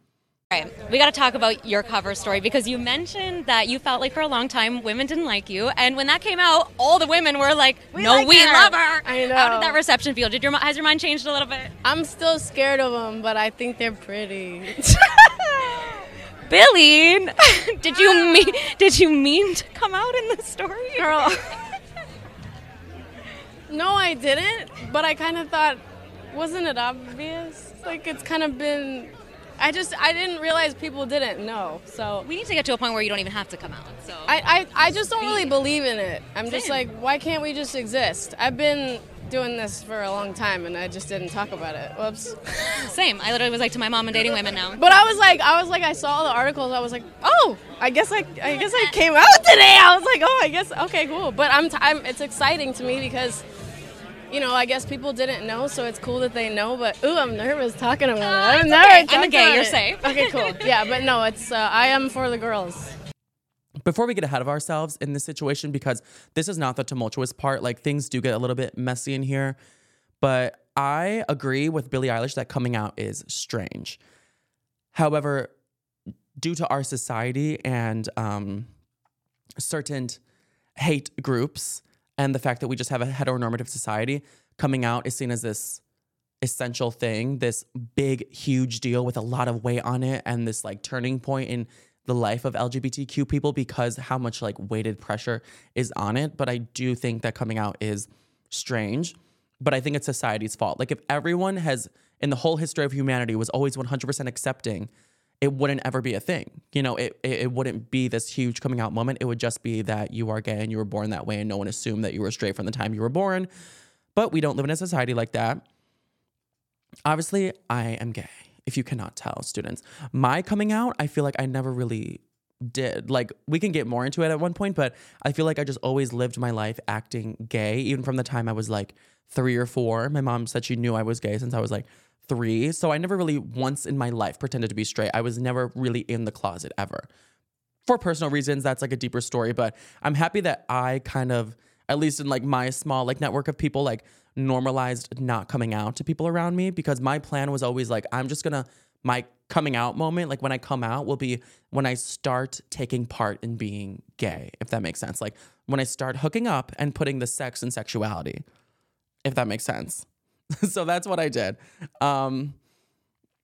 All right, we got to talk about your cover story because you mentioned that you felt like for a long time women didn't like you, and when that came out, all the women were like, "No, like we her." love her." I know. How did that reception feel? Did your has your mind changed a little bit? I'm still scared of them, but I think they're pretty. Billie, did you mean did you mean to come out in the story, Girl. no, I didn't, but I kind of thought, wasn't it obvious? Like, it's kind of been I just I didn't realize people didn't know. So We need to get to a point where you don't even have to come out. So I, I, I just don't really believe in it. I'm just like, why can't we just exist? I've been doing this for a long time and I just didn't talk about it. Whoops. same. I literally was like to my mom and dating women now. But I was like, I was like, I saw the articles. I was like, oh, I guess I, I guess I came out today. I was like, oh, I guess okay, cool. But I'm, t- I'm it's exciting to me because, you know, I guess people didn't know, so it's cool that they know. But ooh, I'm nervous talking about it. I'm it's nervous. okay. I'm a gay, you're it. safe. Okay, cool. Yeah, but no, it's uh, I am for the girls. before we get ahead of ourselves in this situation, because this is not the tumultuous part, like things do get a little bit messy in here. But I agree with Billie Eilish that coming out is strange. However, due to our society and um, certain hate groups and the fact that we just have a heteronormative society, coming out is seen as this essential thing, this big, huge deal with a lot of weight on it, and this like turning point in the life of LGBTQ people because how much like weighted pressure is on it. But I do think that coming out is strange, but I think it's society's fault. Like if everyone has in the whole history of humanity was always 100% accepting, it wouldn't ever be a thing. You know, it, it it wouldn't be this huge coming out moment. It would just be that you are gay and you were born that way and no one assumed that you were straight from the time you were born. But we don't live in a society like that. Obviously, I am gay, if you cannot tell, students. My coming out, I feel like I never really did. Like, we can get more into it at one point, but I feel like I just always lived my life acting gay, even from the time I was like three or four. My mom said she knew I was gay since I was like three. So I never really once in my life pretended to be straight. I was never really in the closet ever for personal reasons that's like a deeper story but i'm happy that i kind of at least in like my small like network of people like normalized not coming out to people around me because my plan was always like i'm just gonna my coming out moment like when i come out will be when i start taking part in being gay if that makes sense like when i start hooking up and putting the sex and sexuality if that makes sense so that's what i did um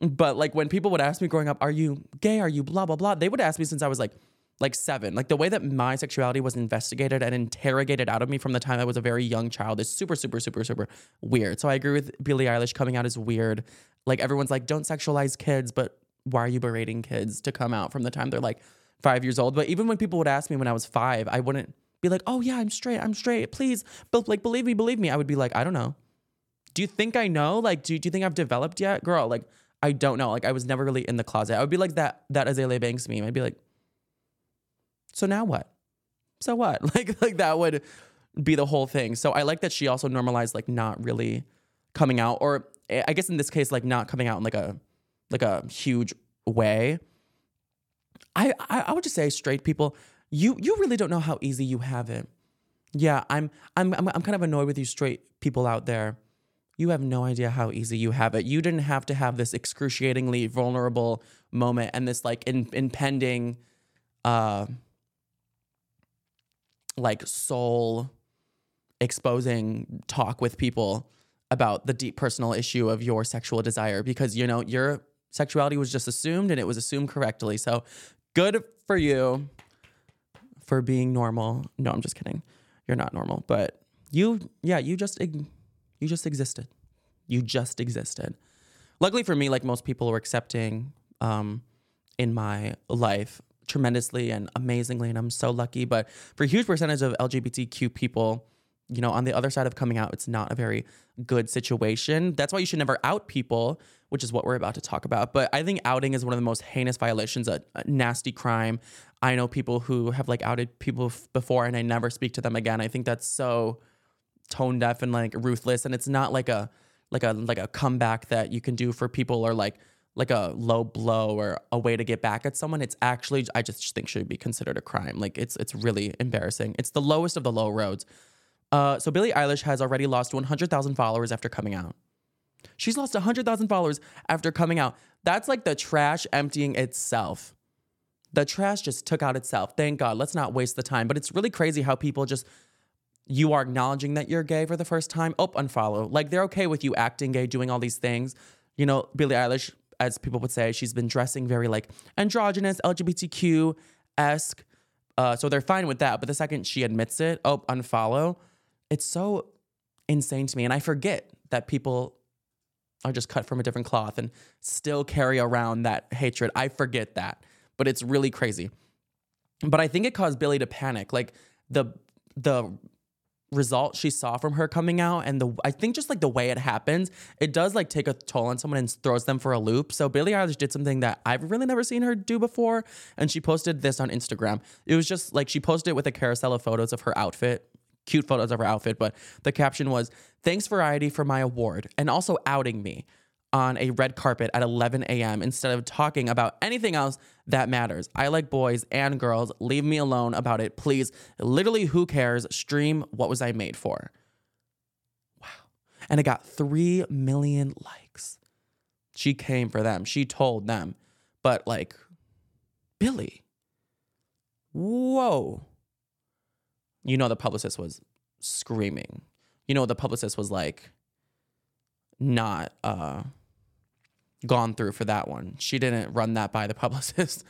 but like when people would ask me growing up, "Are you gay? Are you blah blah blah?" They would ask me since I was like like 7. Like the way that my sexuality was investigated and interrogated out of me from the time I was a very young child is super super super super weird. So I agree with Billie Eilish coming out is weird. Like everyone's like, "Don't sexualize kids," but why are you berating kids to come out from the time they're like 5 years old? But even when people would ask me when I was 5, I wouldn't be like, "Oh yeah, I'm straight. I'm straight. Please, but like believe me, believe me." I would be like, "I don't know." Do you think I know? Like, do, do you think I've developed yet? Girl, like, I don't know. Like, I was never really in the closet. I would be like that that Azealia Banks meme. I'd be like, so now what? So what? Like, like that would be the whole thing. So I like that she also normalized like not really coming out, or eh, I guess in this case, like not coming out in like a like a huge way. I I, I would just say straight people, you you really don't know how easy you have it. Yeah, I'm I'm I'm, I'm kind of annoyed with you straight people out there. You have no idea how easy you have it. You didn't have to have this excruciatingly vulnerable moment and this like in, impending uh like soul exposing talk with people about the deep personal issue of your sexual desire because you know your sexuality was just assumed and it was assumed correctly. So good for you for being normal. No, I'm just kidding. You're not normal, but you yeah, you just you just existed. You just existed. Luckily for me, like most people were accepting um, in my life tremendously and amazingly, and I'm so lucky. But for a huge percentage of LGBTQ people, you know, on the other side of coming out, it's not a very good situation. That's why you should never out people, which is what we're about to talk about. But I think outing is one of the most heinous violations, a, a nasty crime. I know people who have like outed people f- before and I never speak to them again. I think that's so tone deaf and like ruthless and it's not like a like a like a comeback that you can do for people or like like a low blow or a way to get back at someone. It's actually i just think should be considered a crime. Like it's it's really embarrassing. It's the lowest of the low roads. Uh, so billie eilish has already lost 100000 followers after coming out. She's lost 100000 followers after coming out. That's like the trash emptying itself. The trash just took out itself. Thank god. Let's not waste the time. But it's really crazy how people just you are acknowledging that you're gay for the first time, oh, unfollow. Like they're okay with you acting gay, doing all these things. You know, Billie Eilish, as people would say, she's been dressing very like androgynous, LGBTQ esque. Uh, so they're fine with that. But the second she admits it, oh, unfollow. It's so insane to me. And I forget that people are just cut from a different cloth and still carry around that hatred. I forget that, but it's really crazy. But I think it caused Billie to panic. Like the the result she saw from her coming out and the I think just like the way it happens, it does like take a toll on someone and throws them for a loop. So Billie Eilish did something that I've really never seen her do before and she posted this on Instagram. It was just like she posted it with a carousel of photos of her outfit, cute photos of her outfit, but the caption was, "Thanks Variety for my award and also outing me." On a red carpet at 11 a.m. instead of talking about anything else that matters. I like boys and girls. Leave me alone about it, please. Literally, who cares? Stream What Was I Made For? Wow. And it got 3 million likes. She came for them. She told them. But like, Billie, whoa. You know, the publicist was screaming. You know, the publicist was like, not uh gone through for that one. She didn't run that by the publicist.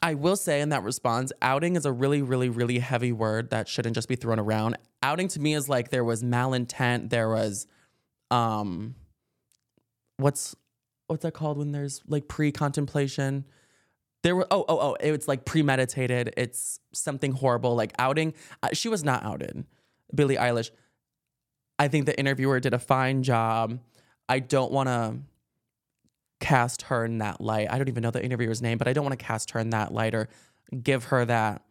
I will say in that response, outing is a really, really, really heavy word that shouldn't just be thrown around. Outing to me is like there was malintent, there was um what's what's that called when there's like pre-contemplation? There were oh oh oh it's like premeditated. It's something horrible like outing. She was not outed. Billie Eilish. I think the interviewer did a fine job. I don't want to cast her in that light. I don't even know the interviewer's name, but I don't want to cast her in that light or give her that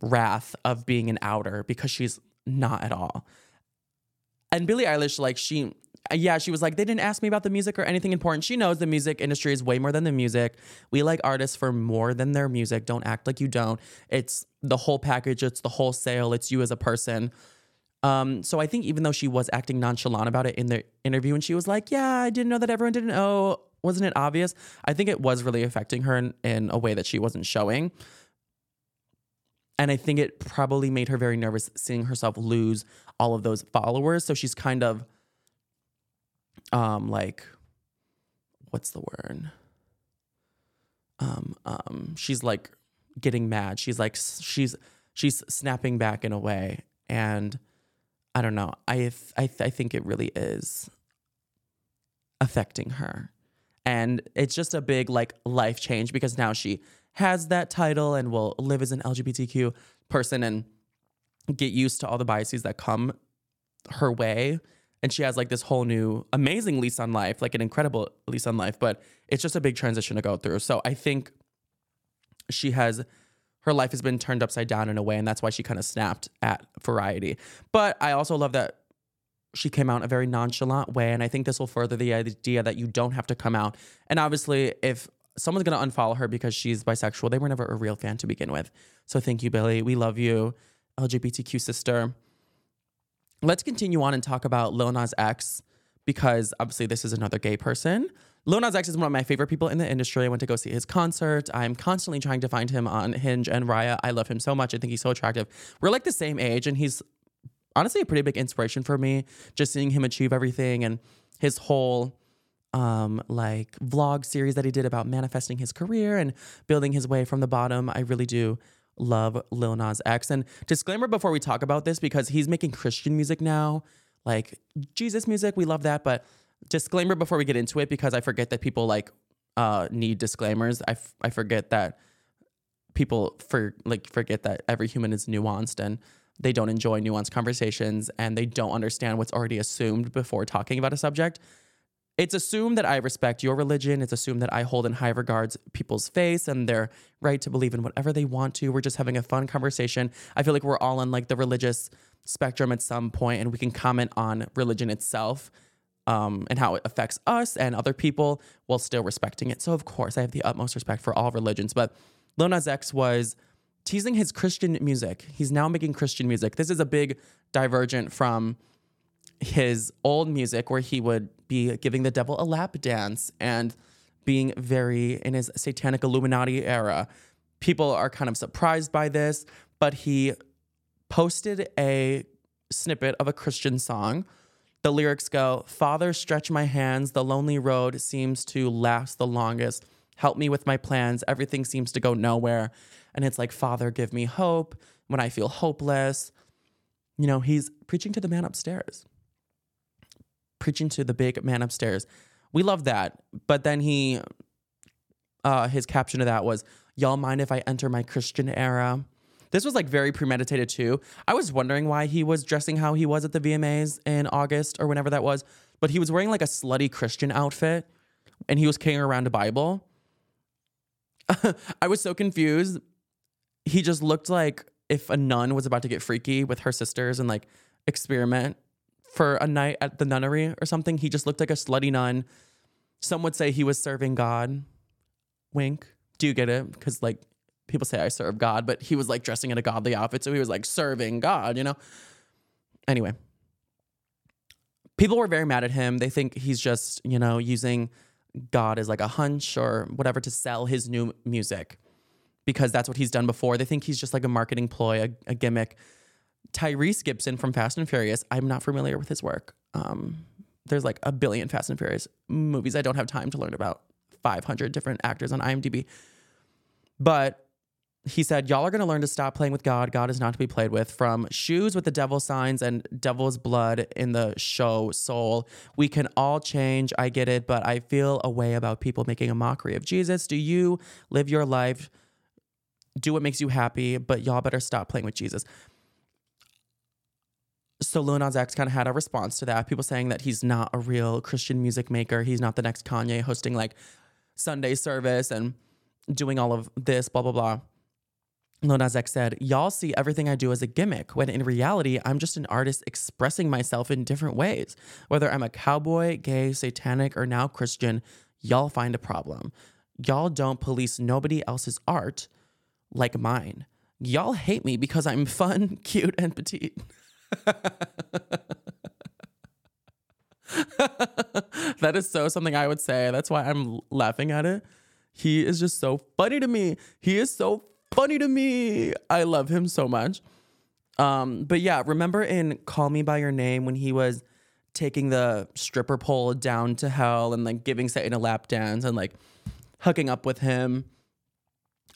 wrath of being an outer because she's not at all. And Billie Eilish, like, she, yeah, she was like, they didn't ask me about the music or anything important. She knows the music industry is way more than the music. We like artists for more than their music. Don't act like you don't. It's the whole package, it's the whole sale, it's you as a person. Um, so I think even though she was acting nonchalant about it in the interview, and she was like, "Yeah, I didn't know that everyone didn't know," wasn't it obvious? I think it was really affecting her in, in a way that she wasn't showing, and I think it probably made her very nervous seeing herself lose all of those followers. So she's kind of, um, like, what's the word? Um, um, she's like getting mad. She's like, she's she's snapping back in a way, and I don't know. I th- I, th- I think it really is affecting her. And it's just a big like life change because now she has that title and will live as an LGBTQ person and get used to all the biases that come her way. And she has like this whole new amazing lease on life, like an incredible lease on life, but it's just a big transition to go through. So I think she has her life has been turned upside down in a way, and that's why she kind of snapped at Variety. But I also love that she came out in a very nonchalant way, and I think this will further the idea that you don't have to come out. And obviously, if someone's gonna unfollow her because she's bisexual, they were never a real fan to begin with. So thank you, Billie. We love you, LGBTQ sister. Let's continue on and talk about Lil Nas X because obviously this is another gay person. Lil Nas X is one of my favorite people in the industry. I went to go see his concert. I'm constantly trying to find him on Hinge and Raya. I love him so much. I think he's so attractive. We're like the same age, and he's honestly a pretty big inspiration for me. Just seeing him achieve everything and his whole um like vlog series that he did about manifesting his career and building his way from the bottom. I really do love Lil Nas X. And disclaimer before we talk about this, because he's making Christian music now, like Jesus music, we love that, but disclaimer before we get into it because I forget that people like uh, need disclaimers. I, f- I forget that people for like forget that every human is nuanced and they don't enjoy nuanced conversations and they don't understand what's already assumed before talking about a subject. It's assumed that I respect your religion. It's assumed that I hold in high regards people's faith and their right to believe in whatever they want to. We're just having a fun conversation. I feel like we're all on like the religious spectrum at some point and we can comment on religion itself um, and how it affects us and other people while still respecting it. So, of course, I have the utmost respect for all religions. But Lil Nas X was teasing his Christian music. He's now making Christian music. This is a big divergent from his old music where he would be giving the devil a lap dance and being very in his satanic Illuminati era. People are kind of surprised by this, but he posted a snippet of a Christian song the lyrics go Father, stretch my hands. The lonely road seems to last the longest. Help me with my plans. Everything seems to go nowhere. And it's like, Father, give me hope when I feel hopeless. You know, he's preaching to the man upstairs. preaching to the big man upstairs. We love that. But then he, uh, his caption of that was, Y'all mind if I enter my Christian era? This was like very premeditated too. I was wondering why he was dressing how he was at the VMAs in August or whenever that was, but he was wearing like a slutty Christian outfit and he was carrying around a Bible. I was so confused. He just looked like if a nun was about to get freaky with her sisters and like experiment for a night at the nunnery or something. He just looked like a slutty nun. Some would say he was serving God. Wink. Do you get it? Because like people say I serve God, but he was like dressing in a godly outfit, so he was like serving God, you know? Anyway. People were very mad at him. They think he's just, you know, using God as like a hunch or whatever to sell his new music because that's what he's done before. They think he's just like a marketing ploy, a, a gimmick. Tyrese Gibson from Fast and Furious, I'm not familiar with his work. Um, there's like a billion Fast and Furious movies. I don't have time to learn about 500 different actors on IMDb. But he said, Y'all are going to learn to stop playing with God. God is not to be played with. From shoes with the devil signs and devil's blood in the show Soul, we can all change. I get it, but I feel a way about people making a mockery of Jesus. Do you live your life? Do what makes you happy, but y'all better stop playing with Jesus. So Lil Nas X kind of had a response to that. People saying that he's not a real Christian music maker. He's not the next Kanye hosting like Sunday service and doing all of this, blah, blah, blah. Lil Nas said, Y'all see everything I do as a gimmick, when in reality, I'm just an artist expressing myself in different ways. Whether I'm a cowboy, gay, satanic, or now Christian, y'all find a problem. Y'all don't police nobody else's art like mine. Y'all hate me because I'm fun, cute, and petite. that is so something I would say. That's why I'm laughing at it. He is just so funny to me. He is so funny to me. I love him so much. Um, but yeah, remember in Call Me by Your Name when he was taking the stripper pole down to hell and like giving Satan a lap dance and like hooking up with him.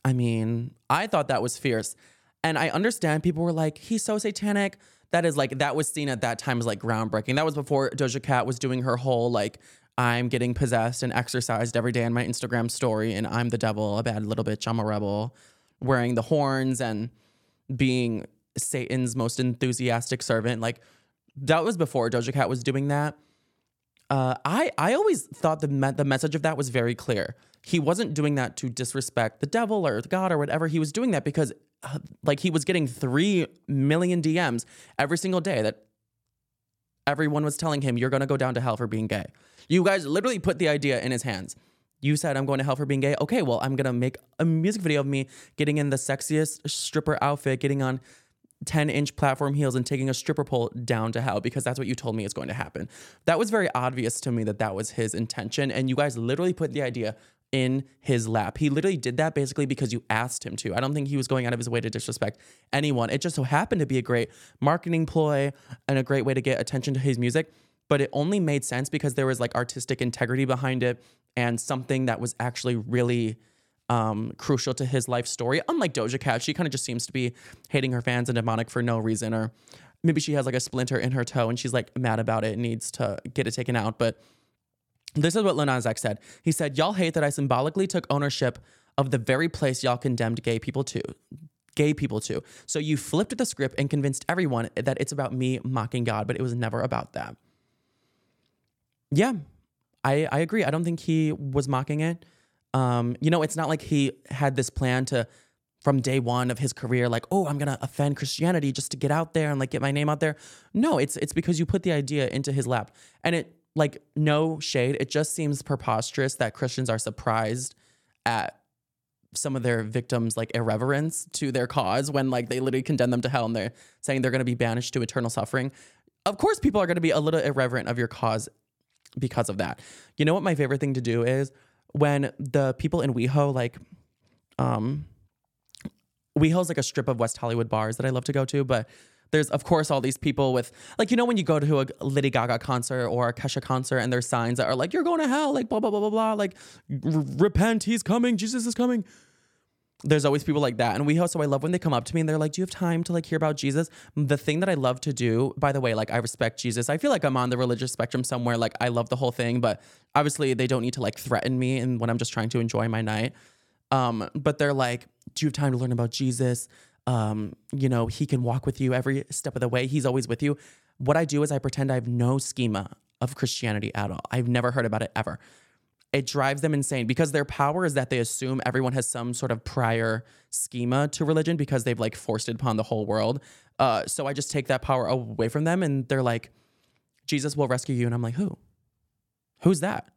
I mean, I thought that was fierce. And I understand people were like, he's so satanic. That is like, that was seen at that time as like groundbreaking. That was before Doja Cat was doing her whole like, I'm getting possessed and exercised every day in my Instagram story, and I'm the devil, a bad little bitch, I'm a rebel, wearing the horns and being Satan's most enthusiastic servant. Like, that was before Doja Cat was doing that. Uh, I I always thought the me- the message of that was very clear. He wasn't doing that to disrespect the devil or God or whatever. He was doing that because, uh, like, he was getting three million DMs every single day that everyone was telling him, "You're gonna go down to hell for being gay." You guys literally put the idea in his hands. You said, "I'm going to hell for being gay." Okay, well, I'm gonna make a music video of me getting in the sexiest stripper outfit, getting on 10 inch platform heels and taking a stripper pole down to hell because that's what you told me is going to happen. That was very obvious to me that that was his intention. And you guys literally put the idea in his lap. He literally did that basically because you asked him to. I don't think he was going out of his way to disrespect anyone. It just so happened to be a great marketing ploy and a great way to get attention to his music. But it only made sense because there was like artistic integrity behind it and something that was actually really um, crucial to his life story. Unlike Doja Cat, she kind of just seems to be hating her fans and demonic for no reason, or maybe she has like a splinter in her toe and she's like mad about it and needs to get it taken out. But this is what Lil Nas X said. He said, "Y'all hate that I symbolically took ownership of the very place y'all condemned gay people to." Gay people to. So you flipped the script and convinced everyone that it's about me mocking God, but it was never about that. Yeah, I, I agree. I don't think he was mocking it. Um, you know, it's not like he had this plan to, from day one of his career, like, oh, I'm gonna offend Christianity just to get out there and like get my name out there. No, it's it's because you put the idea into his lap, and it like no shade. It just seems preposterous that Christians are surprised at some of their victims like irreverence to their cause when like they literally condemn them to hell and they're saying they're going to be banished to eternal suffering. Of course, people are going to be a little irreverent of your cause because of that. You know what my favorite thing to do is when the people in WeHo like um WeHo's like a strip of West Hollywood bars that I love to go to, but there's of course all these people with like you know when you go to a Lady Gaga concert or a Kesha concert and there's signs that are like you're going to hell like blah blah blah blah blah like repent he's coming Jesus is coming there's always people like that. And we also, I love when they come up to me and they're like, Do you have time to like hear about Jesus? The thing that I love to do, by the way, like I respect Jesus. I feel like I'm on the religious spectrum somewhere. Like I love the whole thing, but obviously they don't need to like threaten me and when I'm just trying to enjoy my night. Um, but they're like, Do you have time to learn about Jesus? Um, you know, he can walk with you every step of the way. He's always with you. What I do is I pretend I have no schema of Christianity at all. I've never heard about it ever it drives them insane because their power is that they assume everyone has some sort of prior schema to religion because they've like forced it upon the whole world. Uh, so I just take that power away from them and they're like, Jesus will rescue you. And I'm like, who? Who's that?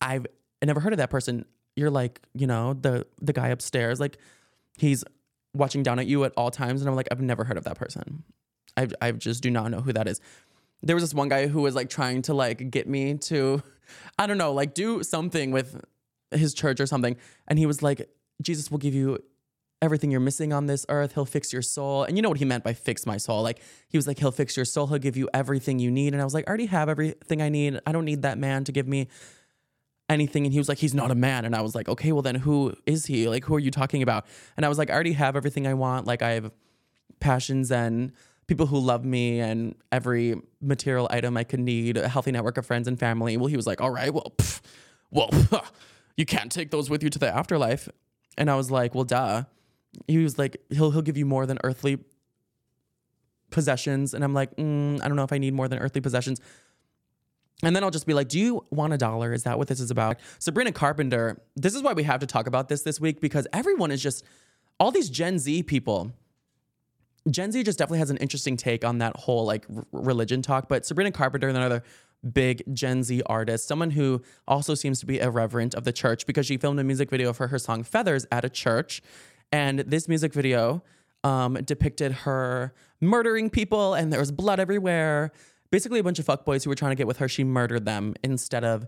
I've never heard of that person. You're like, you know, the the guy upstairs, like he's watching down at you at all times. And I'm like, I've never heard of that person. I I just do not know who that is. There was this one guy who was like trying to like get me to I don't know, like do something with his church or something. And he was like, Jesus will give you everything you're missing on this earth. He'll fix your soul. And you know what he meant by fix my soul? Like he was like, he'll fix your soul. He'll give you everything you need. And I was like, I already have everything I need. I don't need that man to give me anything. And he was like, he's not a man. And I was like, okay, well then who is he? Like, who are you talking about? And I was like, I already have everything I want. Like I have passions and people who love me and every material item I could need, a healthy network of friends and family. Well, he was like, all right, well, pff, well, you can't take those with you to the afterlife. And I was like, well, duh. He was like, he'll he'll give you more than earthly possessions. And I'm like, mm, I don't know if I need more than earthly possessions. And then I'll just be like, do you want a dollar? Is that what this is about? Sabrina Carpenter, this is why we have to talk about this this week because everyone is just, all these Gen Z people, Gen Z just definitely has an interesting take on that whole like r- religion talk. But Sabrina Carpenter, another big Gen Z artist, someone who also seems to be irreverent of the church because she filmed a music video for her song Feathers at a church. And this music video um, depicted her murdering people and there was blood everywhere. Basically, a bunch of fuckboys who were trying to get with her, she murdered them instead of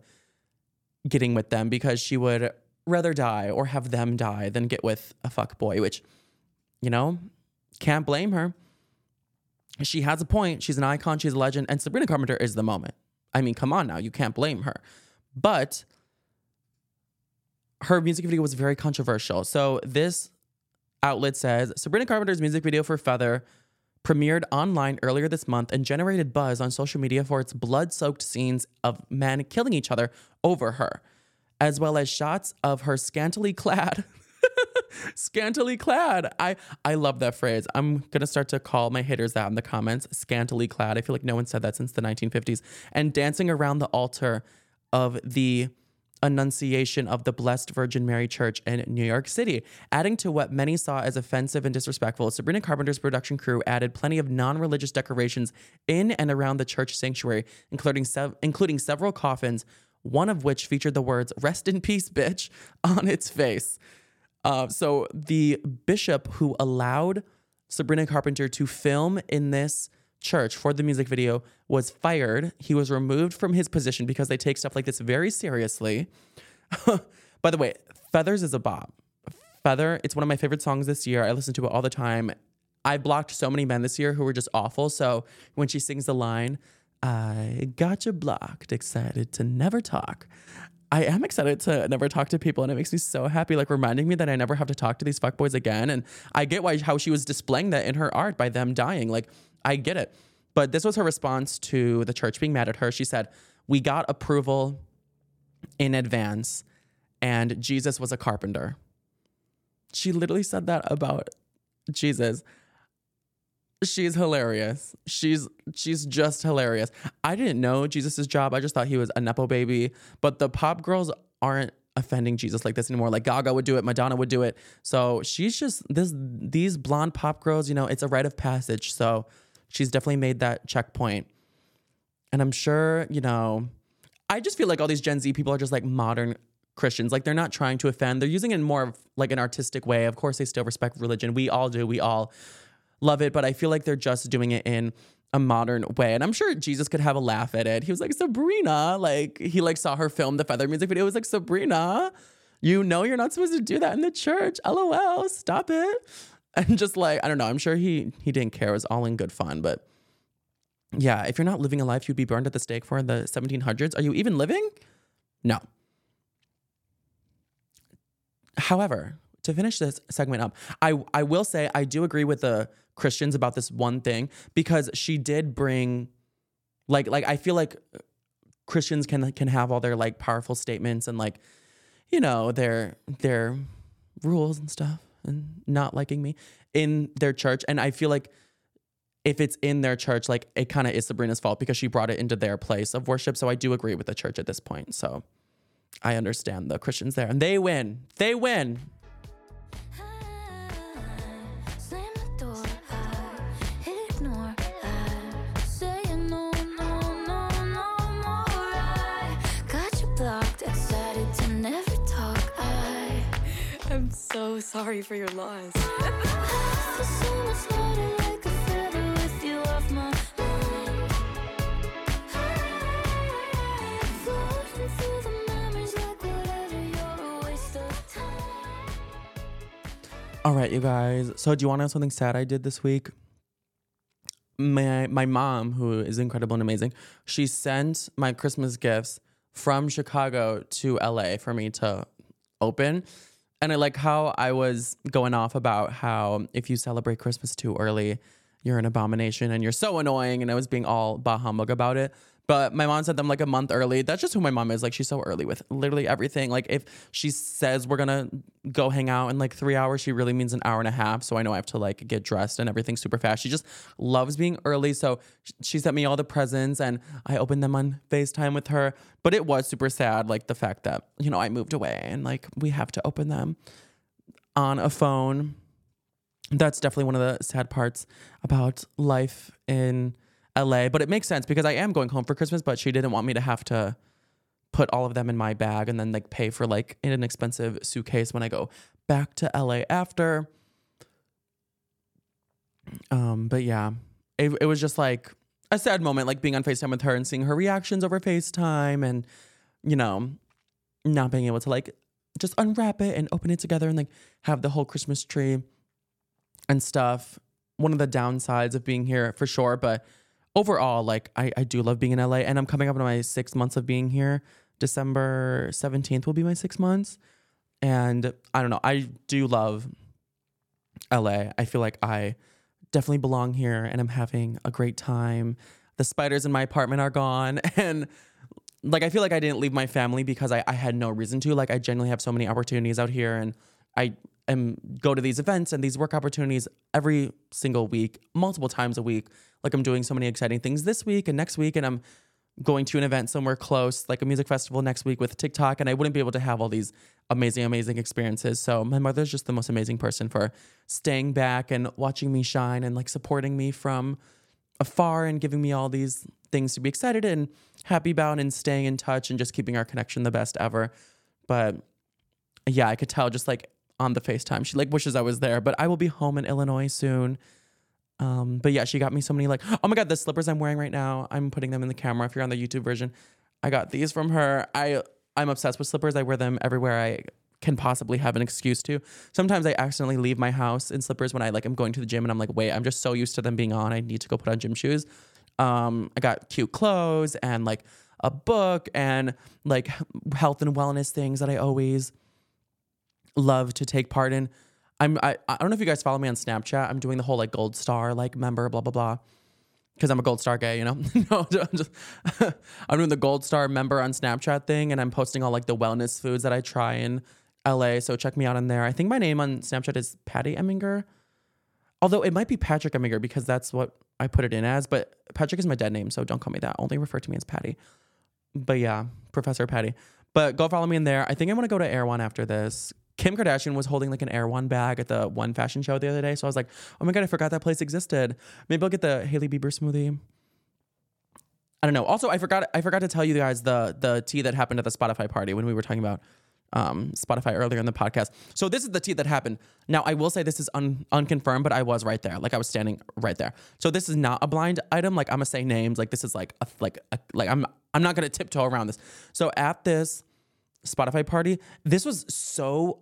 getting with them because she would rather die or have them die than get with a fuckboy, which, you know, can't blame her. She has a point. She's an icon. She's a legend. And Sabrina Carpenter is the moment. I mean, come on now. You can't blame her. But her music video was very controversial. So this outlet says Sabrina Carpenter's music video for Feather premiered online earlier this month and generated buzz on social media for its blood soaked scenes of men killing each other over her, as well as shots of her scantily clad. Scantily clad. I I love that phrase. I'm gonna start to call my haters that in the comments. Scantily clad. I feel like no one said that since the 1950s. And dancing around the altar of the Annunciation of the Blessed Virgin Mary Church in New York City. Adding to what many saw as offensive and disrespectful, Sabrina Carpenter's production crew added plenty of non religious decorations in and around the church sanctuary, including, sev- including several coffins, one of which featured the words, Rest in peace, bitch, on its face. Uh, so the bishop who allowed Sabrina Carpenter to film in this church for the music video was fired. He was removed from his position because they take stuff like this very seriously. By the way, Feathers is a bop. Feather, it's one of my favorite songs this year. I listen to it all the time. I blocked so many men this year who were just awful. So when she sings the line, I got you blocked, excited to never talk. I am excited to never talk to people, and it makes me so happy, like reminding me that I never have to talk to these fuckboys again. And I get why how she was displaying that in her art by them dying. Like, I get it. But this was her response to the church being mad at her. She said, We got approval in advance, and Jesus was a carpenter. She literally said that about Jesus. She's hilarious. She's she's just hilarious. I didn't know Jesus's job. I just thought he was a nepo baby. But the pop girls aren't offending Jesus like this anymore. Like Gaga would do it, Madonna would do it. So she's just this these blonde pop girls. You know, it's a rite of passage. So she's definitely made that checkpoint. And I'm sure you know. I just feel like all these Gen Z people are just like modern Christians. Like they're not trying to offend. They're using it in more of like an artistic way. Of course, they still respect religion. We all do. We all love it, but I feel like they're just doing it in a modern way. And I'm sure Jesus could have a laugh at it. He was like, Sabrina, like he like saw her film the feather music video. It was like, Sabrina, you know you're not supposed to do that in the church. LOL, stop it. And just like, I don't know, I'm sure he he didn't care. It was all in good fun. But yeah, if you're not living a life you'd be burned at the stake for in the 1700s, are you even living? No. However, to finish this segment up, I I will say I do agree with the Christians about this one thing because she did bring like like I feel like uh, Christians can can have all their like powerful statements and like you know their their rules and stuff and not liking me in their church. And I feel like if it's in their church like it kind of is Sabrina's fault because she brought it into their place of worship. So I do agree with the church at this point. So I understand the Christians there and they win. They win sorry for your loss. All right, you guys. So, do you want to know something sad I did this week? My my mom, who is incredible and amazing, she sent my Christmas gifts from Chicago to LA for me to open. And I like how I was going off about how if you celebrate Christmas too early, you're an abomination and you're so annoying. And I was being all bah humbug about it. But my mom sent them like a month early. That's just who my mom is. Like she's so early with literally everything. Like if she says we're gonna go hang out in like three hours, she really means an hour and a half. So I know I have to like get dressed and everything super fast. She just loves being early. So she sent me all the presents and I opened them on FaceTime with her. But it was super sad, like the fact that, you know, I moved away and like we have to open them on a phone. That's definitely one of the sad parts about life in LA. But it makes sense because I am going home for Christmas, but she didn't want me to have to put all of them in my bag and then like pay for like an expensive suitcase when I go back to LA after. Um, but yeah, it, it was just like a sad moment, like being on FaceTime with her and seeing her reactions over FaceTime and, you know, not being able to like just unwrap it and open it together and like have the whole Christmas tree and stuff. One of the downsides of being here for sure, but overall, like I, I do love being in LA and I'm coming up on my six months of being here. December 17th will be my six months. And I don't know, I do love LA. I feel like I definitely belong here and I'm having a great time. The spiders in my apartment are gone. And like I feel like I didn't leave my family because I, I had no reason to. Like I genuinely have so many opportunities out here and I am go to these events and these work opportunities every single week, multiple times a week. Like I'm doing so many exciting things this week and next week and I'm going to an event somewhere close, like a music festival next week with TikTok, and I wouldn't be able to have all these amazing, amazing experiences. So my mother's just the most amazing person for staying back and watching me shine and like supporting me from afar and giving me all these things to be excited and happy about and staying in touch and just keeping our connection the best ever. But yeah, I could tell just like on the FaceTime, she like wishes I was there, but I will be home in Illinois soon. Um, but yeah, she got me so many like, oh my god, the slippers I'm wearing right now. I'm putting them in the camera. If you're on the YouTube version, I got these from her. I I'm obsessed with slippers. I wear them everywhere I can possibly have an excuse to. Sometimes I accidentally leave my house in slippers when I like I'm going to the gym and I'm like, wait, I'm just so used to them being on. I need to go put on gym shoes. Um, I got cute clothes and like a book and like health and wellness things that I always love to take part in. I'm I, I don't know if you guys follow me on Snapchat. I'm doing the whole like gold star like member blah blah blah because I'm a gold star gay, you know. no, I'm just I'm doing the gold star member on Snapchat thing, and I'm posting all like the wellness foods that I try in LA. So check me out on there. I think my name on Snapchat is Patty Eminger, although it might be Patrick Eminger because that's what I put it in as. But Patrick is my dead name, so don't call me that. Only refer to me as Patty. But yeah, Professor Patty. But go follow me in there. I think I want to go to Erewhon after this. Kim Kardashian was holding like an Erewhon bag at the one fashion show the other day. So I was like, oh my God, I forgot that place existed. Maybe I'll get the Hailey Bieber smoothie. I don't know. Also, I forgot I forgot to tell you guys the the tea that happened at the Spotify party when we were talking about um, Spotify earlier in the podcast. So this is the tea that happened. Now I will say this is un, unconfirmed, but I was right there. Like I was standing right there. So this is not a blind item. Like I'm gonna say names. Like this is like a, like a, like I'm I'm not gonna tiptoe around this. So at this Spotify party, this was so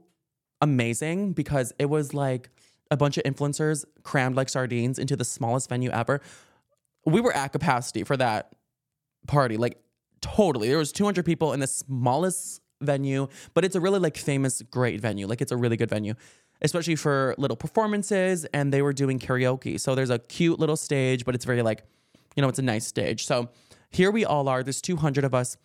amazing because it was like a bunch of influencers crammed like sardines into the smallest venue ever. We were at capacity for that party, like totally. There was 200 people in the smallest venue, but it's a really like famous, great venue. Like it's a really good venue, especially for little performances. And they were doing karaoke. So there's a cute little stage, but it's very like, you know, it's a nice stage. So here we all are. There's 200 of us.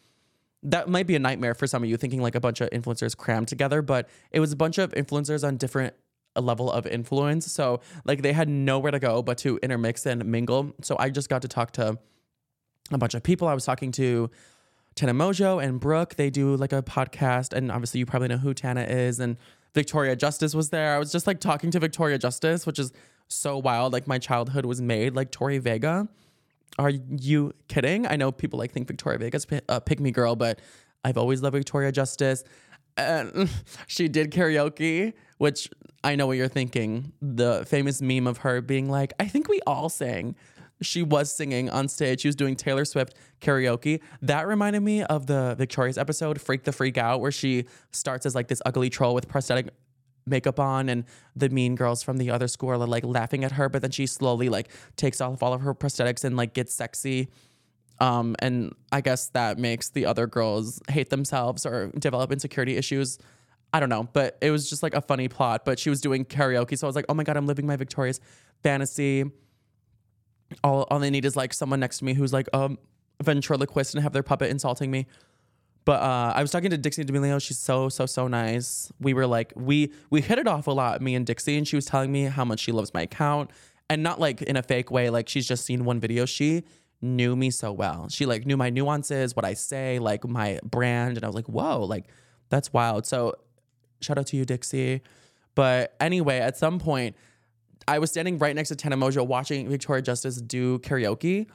That might be a nightmare for some of you thinking like a bunch of influencers crammed together, but it was a bunch of influencers on different a level of influence. So like they had nowhere to go but to intermix and mingle. So I just got to talk to a bunch of people. I was talking to Tana Mongeau and Brooke. They do like a podcast, and obviously you probably know who Tana is. And Victoria Justice was there. I was just like talking to Victoria Justice, which is so wild. Like my childhood was made like Tori Vega. Are you kidding? I know people like think Victoria Vega's a pick me girl, but I've always loved Victoria Justice. And she did karaoke, which I know what you're thinking. The famous meme of her being like, I think we all sang. She was singing on stage. She was doing Taylor Swift karaoke. That reminded me of the Victorious episode, Freak the Freak Out, where she starts as like this ugly troll with prosthetic makeup on and the mean girls from the other school are like laughing at her but then she slowly like takes off all of her prosthetics and like gets sexy. Um and i guess that makes the other girls hate themselves or develop insecurity issues. I don't know but it was just like a funny plot but she was doing karaoke so i was like oh my god i'm living my victorious fantasy. All, all they need is like someone next to me who's like um ventriloquist and have their puppet insulting me but uh, I was talking to Dixie D'Amelio. She's so so so nice. We were like we we hit it off a lot, me and Dixie, and she was telling me how much she loves my account, and not like in a fake way. Like she's just seen one video. She knew me so well. She like knew my nuances, what I say, like my brand, and I was like, whoa, like that's wild. So shout out to you, Dixie. But anyway, at some point, I was standing right next to Tana Mongeau watching Victoria Justice do karaoke.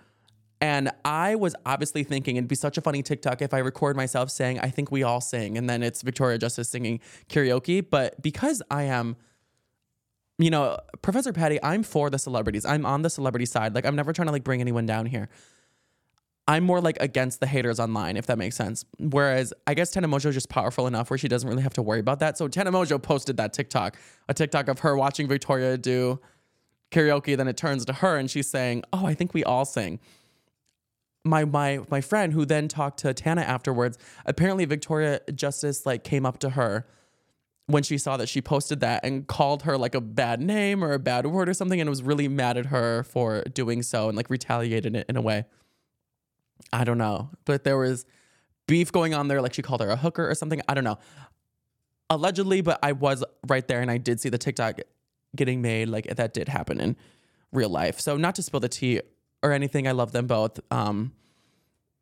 And I was obviously thinking it'd be such a funny TikTok if I record myself saying, I think we all sing, and then it's Victoria Justice singing karaoke. But because I am, you know, Professor Patty, I'm for the celebrities. I'm on the celebrity side. Like, I'm never trying to like bring anyone down here. I'm more like against the haters online, if that makes sense. Whereas I guess Tana Mongeau is just powerful enough where she doesn't really have to worry about that. So Tana Mongeau posted that TikTok, a TikTok of her watching Victoria do karaoke. Then it turns to her and she's saying, Oh, I think we all sing my my my friend who then talked to Tana afterwards, apparently Victoria Justice like came up to her when she saw that she posted that and called her like a bad name or a bad word or something and was really mad at her for doing so and like retaliated it in a way. I don't know, but there was beef going on there like she called her a hooker or something. I don't know. Allegedly, but I was right there and I did see the TikTok getting made like that did happen in real life. So not to spill the tea or anything. I love them both. Um,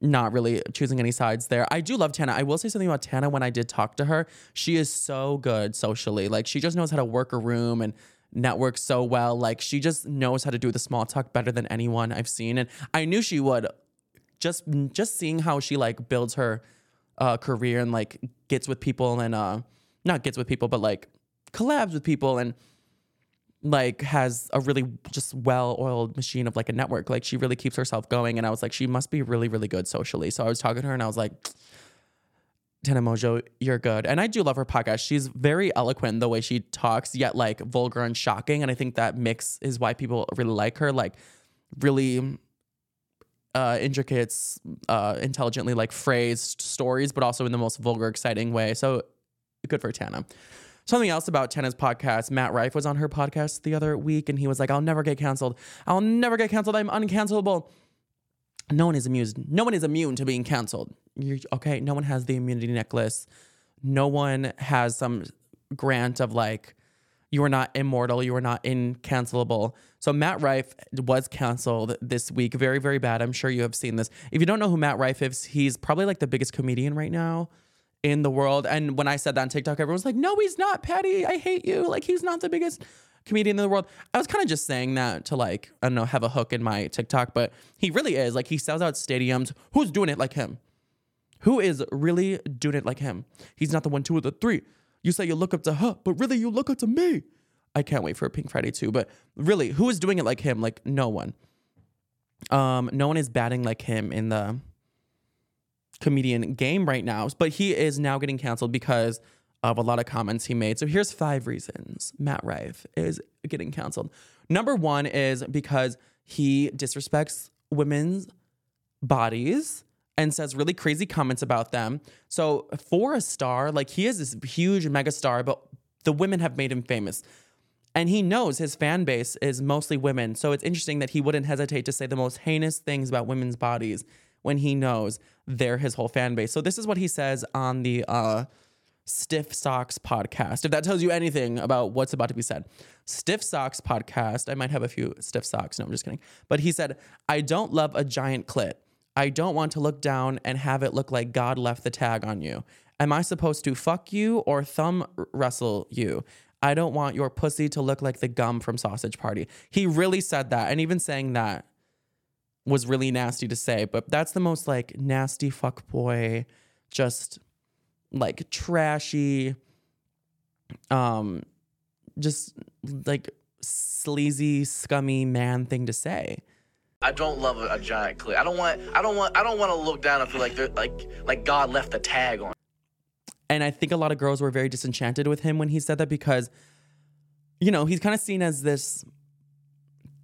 not really choosing any sides there. I do love Tana. I will say something about Tana when I did talk to her. She is so good socially. Like she just knows how to work a room and network so well. Like she just knows how to do the small talk better than anyone I've seen. And I knew she would. Just just seeing how she like builds her uh, career and like gets with people and uh not gets with people but like collabs with people and like has a really just well-oiled machine of like a network. Like she really keeps herself going. And I was like, she must be really, really good socially. So I was talking to her and I was like, Tana Mongeau, you're good. And I do love her podcast. She's very eloquent in the way she talks, yet like vulgar and shocking. And I think that mix is why people really like her. Like really uh intricate, uh intelligently like phrased stories, but also in the most vulgar, exciting way. So good for Tana. Something else about Tana's podcast, Matt Rife was on her podcast the other week and he was like, I'll never get canceled. I'll never get canceled. I'm uncancelable. No one is immune. No one is immune to being canceled. You're, okay, no one has the immunity necklace. No one has some grant of like, you are not immortal. You are not incancelable. So Matt Rife was canceled this week. Very, very bad. I'm sure you have seen this. If you don't know who Matt Rife is, he's probably like the biggest comedian right now in the world. And when I said that on TikTok, everyone was like, no, he's not, Patty. I hate you. Like, he's not the biggest comedian in the world. I was kind of just saying that to like, I don't know, have a hook in my TikTok, but he really is. Like, he sells out stadiums. Who's doing it like him? Who is really doing it like him? He's not the one, two, or the three. You say you look up to her, but really you look up to me. I can't wait for Pink Friday 2. But really, who is doing it like him? Like no one. Um, no one is batting like him in the comedian game right now. But he is now getting canceled because of a lot of comments he made. So here's five reasons Matt Rife is getting canceled. Number one is because he disrespects women's bodies and says really crazy comments about them. So for a star, like he is this huge mega star, but the women have made him famous. And he knows his fan base is mostly women. So it's interesting that he wouldn't hesitate to say the most heinous things about women's bodies when he knows they're his whole fan base. So this is what he says on the uh, Stiff Socks podcast. If that tells you anything about what's about to be said. Stiff Socks podcast. I might have a few stiff socks. No, I'm just kidding. But he said, I don't love a giant clit. I don't want to look down and have it look like God left the tag on you. Am I supposed to fuck you or thumb wrestle you? I don't want your pussy to look like the gum from Sausage Party. He really said that. And even saying that was really nasty to say, but that's the most like nasty fuck boy, just like trashy, um, just like sleazy, scummy man thing to say. I don't love a, a giant clit. I don't want. I don't want. I don't want to look down and feel like they're like like God left a tag on. And I think a lot of girls were very disenchanted with him when he said that because, you know, he's kind of seen as this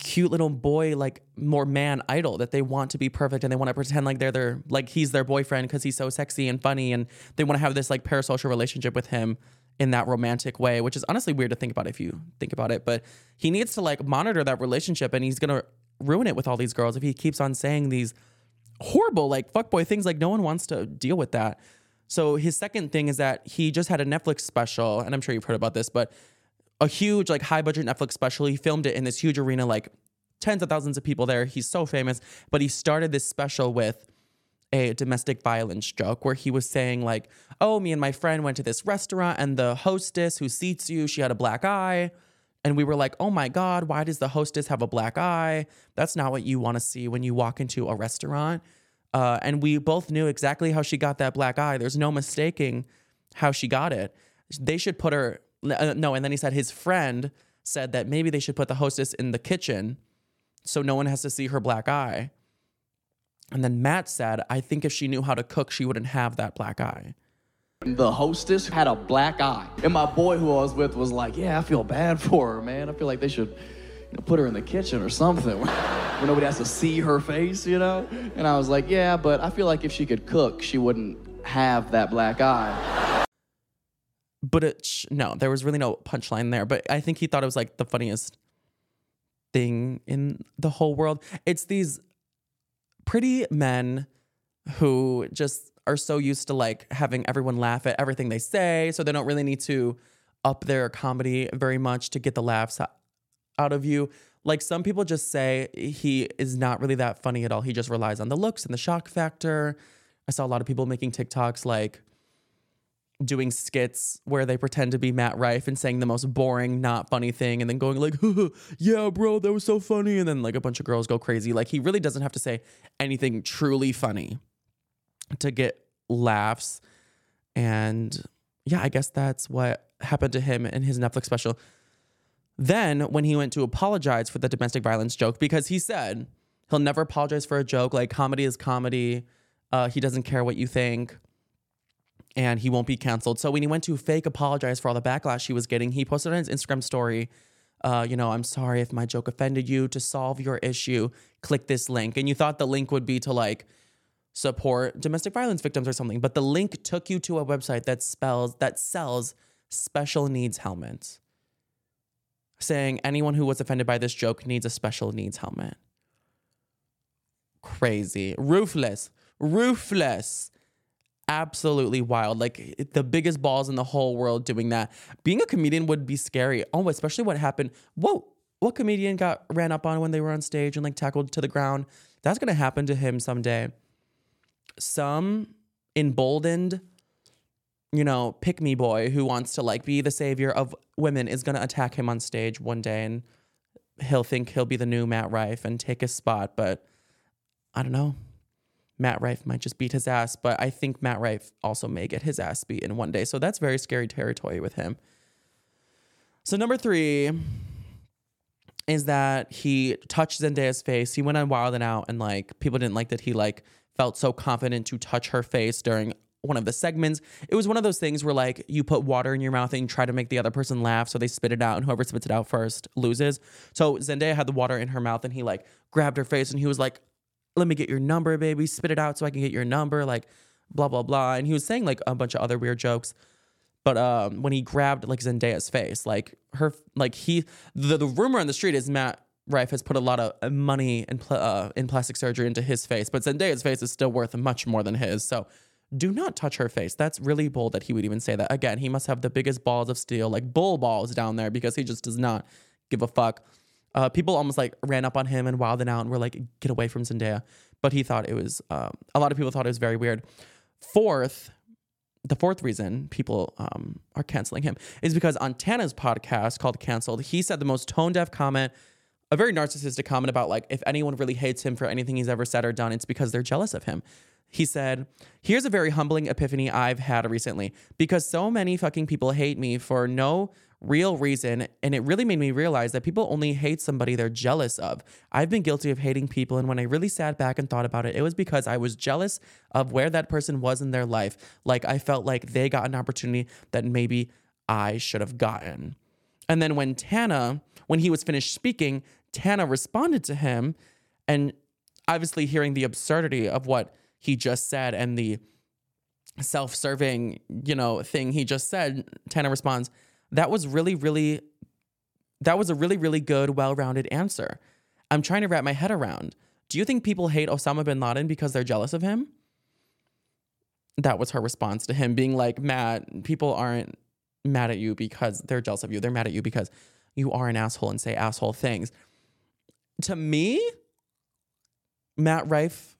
cute little boy, like more man idol that they want to be perfect and they want to pretend like they're their like he's their boyfriend because he's so sexy and funny and they want to have this like parasocial relationship with him in that romantic way, which is honestly weird to think about if you think about it. But he needs to like monitor that relationship and he's gonna ruin it with all these girls if he keeps on saying these horrible like fuckboy things like no one wants to deal with that. So his second thing is that he just had a Netflix special, and I'm sure you've heard about this, but a huge like high budget Netflix special. He filmed it in this huge arena, like tens of thousands of people there. He's so famous, but he started this special with a domestic violence joke where he was saying like, "Oh, me and my friend went to this restaurant and the hostess who seats you, she had a black eye." And we were like, "Oh my god, why does the hostess have a black eye? That's not what you want to see when you walk into a restaurant." Uh, and we both knew exactly how she got that black eye. There's no mistaking how she got it. They should put her. Uh, no, and then he said his friend said that maybe they should put the hostess in the kitchen so no one has to see her black eye. And then Matt said, I think if she knew how to cook, she wouldn't have that black eye. The hostess had a black eye. And my boy who I was with was like, Yeah, I feel bad for her, man. I feel like they should you know, put her in the kitchen or something where nobody has to see her face, you know? And I was like, Yeah, but I feel like if she could cook, she wouldn't have that black eye. But no, there was really no punchline there. But I think he thought it was like the funniest thing in the whole world. It's these pretty men who just are so used to like having everyone laugh at everything they say. So they don't really need to up their comedy very much to get the laughs out of you. Like some people just say he is not really that funny at all. He just relies on the looks and the shock factor. I saw a lot of people making TikToks like doing skits where they pretend to be Matt Rife and saying the most boring, not funny thing, and then going like, "Yeah, bro, that was so funny," and then like a bunch of girls go crazy. Like he really doesn't have to say anything truly funny to get laughs, and yeah, I guess that's what happened to him in his Netflix special. Then, when he went to apologize for the domestic violence joke, because he said he'll never apologize for a joke, like comedy is comedy. Uh, he doesn't care what you think and he won't be canceled. So when he went to fake apologize for all the backlash he was getting, he posted on his Instagram story, uh, you know, I'm sorry if my joke offended you. To solve your issue, click this link. And you thought the link would be to like support domestic violence victims or something, but the link took you to a website that spells that sells special needs helmets, saying anyone who was offended by this joke needs a special needs helmet. Crazy, ruthless, ruthless absolutely wild. Like the biggest balls in the whole world doing that. Being a comedian would be scary. Oh, especially what happened. Whoa, what comedian got ran up on when they were on stage and like tackled to the ground? That's gonna happen to him someday. Some emboldened, you know, pick me boy who wants to like be the savior of women is gonna attack him on stage one day and he'll think he'll be the new Matt Rife and take his spot, but I don't know. Matt Rife might just beat his ass, but I think Matt Rife also may get his ass beat in one day. So that's very scary territory with him. So number three is that he touched Zendaya's face. He went on Wild and Out, and like people didn't like that he like felt so confident to touch her face during one of the segments. It was one of those things where like you put water in your mouth and you try to make the other person laugh, so they spit it out, and whoever spits it out first loses. So Zendaya had the water in her mouth, and he like grabbed her face, and he was like, let me get your number, baby. Spit it out so I can get your number. Like, blah, blah, blah. And he was saying like a bunch of other weird jokes. But um, when he grabbed like Zendaya's face, like her, like he, the, the rumor on the street is Matt Rife has put a lot of uh, money in, pl- uh, in plastic surgery into his face, but Zendaya's face is still worth much more than his. So do not touch her face. That's really bold that he would even say that. Again, he must have the biggest balls of steel, like bull balls down there, because he just does not give a fuck. Uh, people almost like ran up on him and wilded out and were like, get away from Zendaya. But he thought it was, um, a lot of people thought it was very weird. Fourth, the fourth reason people um, are canceling him is because on Tana's podcast called Cancelled, he said the most tone deaf comment, a very narcissistic comment about like if anyone really hates him for anything he's ever said or done, it's because they're jealous of him. He said, Here's a very humbling epiphany I've had recently because so many fucking people hate me for no real reason. And it really made me realize that people only hate somebody they're jealous of. I've been guilty of hating people. And when I really sat back and thought about it, it was because I was jealous of where that person was in their life. Like I felt like they got an opportunity that maybe I should have gotten. And then when Tana, when he was finished speaking, Tana responded to him and obviously hearing the absurdity of what he just said and the self-serving, you know, thing he just said, Tana responds, "That was really really that was a really really good well-rounded answer. I'm trying to wrap my head around. Do you think people hate Osama bin Laden because they're jealous of him?" That was her response to him being like, "Matt, people aren't mad at you because they're jealous of you. They're mad at you because you are an asshole and say asshole things." To me, Matt Rife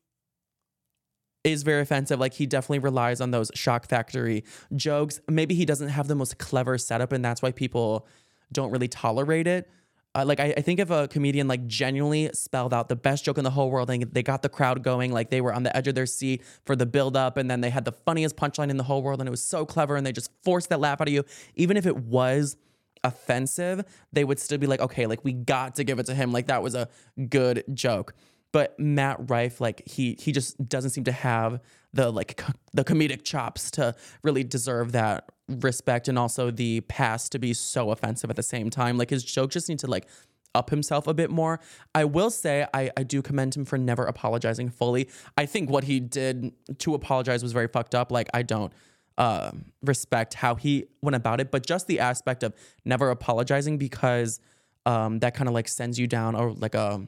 is very offensive. Like he definitely relies on those shock factory jokes. Maybe he doesn't have the most clever setup, and that's why people don't really tolerate it. Uh, like I, I think if a comedian like genuinely spelled out the best joke in the whole world and they got the crowd going, like they were on the edge of their seat for the build up, and then they had the funniest punchline in the whole world, and it was so clever, and they just forced that laugh out of you, even if it was offensive, they would still be like, okay, like we got to give it to him. Like that was a good joke but Matt Rife, like he he just doesn't seem to have the like the comedic chops to really deserve that respect, and also the past to be so offensive at the same time. Like his jokes just need to like up himself a bit more. I will say I I do commend him for never apologizing fully. I think what he did to apologize was very fucked up. Like I don't uh, respect how he went about it, but just the aspect of never apologizing because um, that kind of like sends you down or like a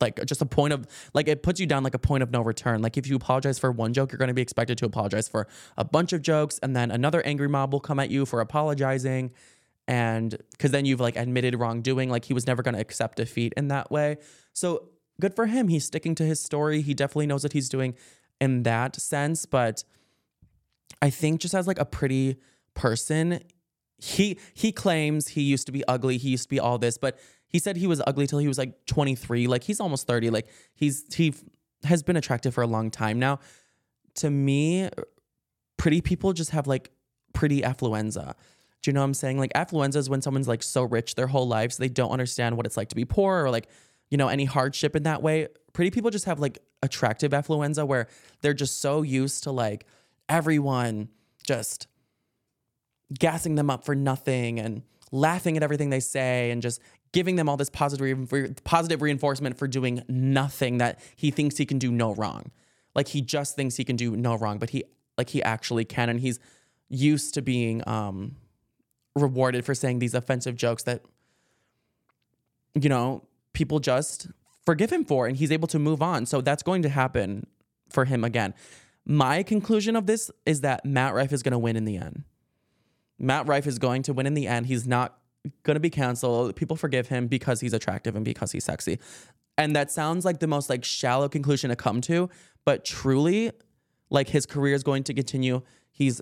like just a point of like it puts you down like a point of no return. Like if you apologize for one joke, you're going to be expected to apologize for a bunch of jokes, and then another angry mob will come at you for apologizing, and because then you've like admitted wrongdoing. Like he was never going to accept defeat in that way. So good for him. He's sticking to his story. He definitely knows what he's doing in that sense. But I think just as like a pretty person, he he claims he used to be ugly. He used to be all this, but he said he was ugly till he was like 23. Like he's almost 30. Like he's he has been attractive for a long time now. To me, pretty people just have like pretty affluenza. Do you know what I'm saying? Like affluenza is when someone's like so rich their whole lives they don't understand what it's like to be poor or like you know any hardship in that way. Pretty people just have like attractive affluenza where they're just so used to like everyone just gassing them up for nothing and laughing at everything they say and just giving them all this positive re- positive reinforcement for doing nothing that he thinks he can do no wrong. Like he just thinks he can do no wrong, but he like he actually can and he's used to being um rewarded for saying these offensive jokes that you know, people just forgive him for and he's able to move on. So that's going to happen for him again. My conclusion of this is that Matt Rife is going to win in the end. Matt Rife is going to win in the end. He's not to be canceled. People forgive him because he's attractive and because he's sexy. And that sounds like the most like shallow conclusion to come to, but truly like his career is going to continue. He's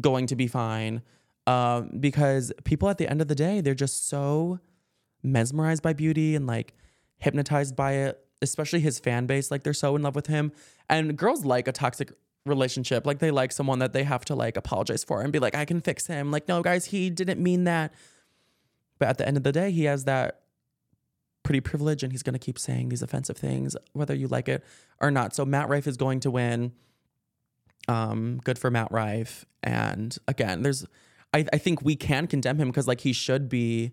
going to be fine. Um, because people at the end of the day, they're just so mesmerized by beauty and like hypnotized by it, especially his fan base. Like they're so in love with him. And girls like a toxic relationship. Like they like someone that they have to like apologize for and be like, I can fix him. Like, no, guys, he didn't mean that. But at the end of the day, he has that pretty privilege and he's going to keep saying these offensive things, whether you like it or not. So Matt Rife is going to win. Um, good for Matt Rife. And again, there's, I, I think we can condemn him because like he should be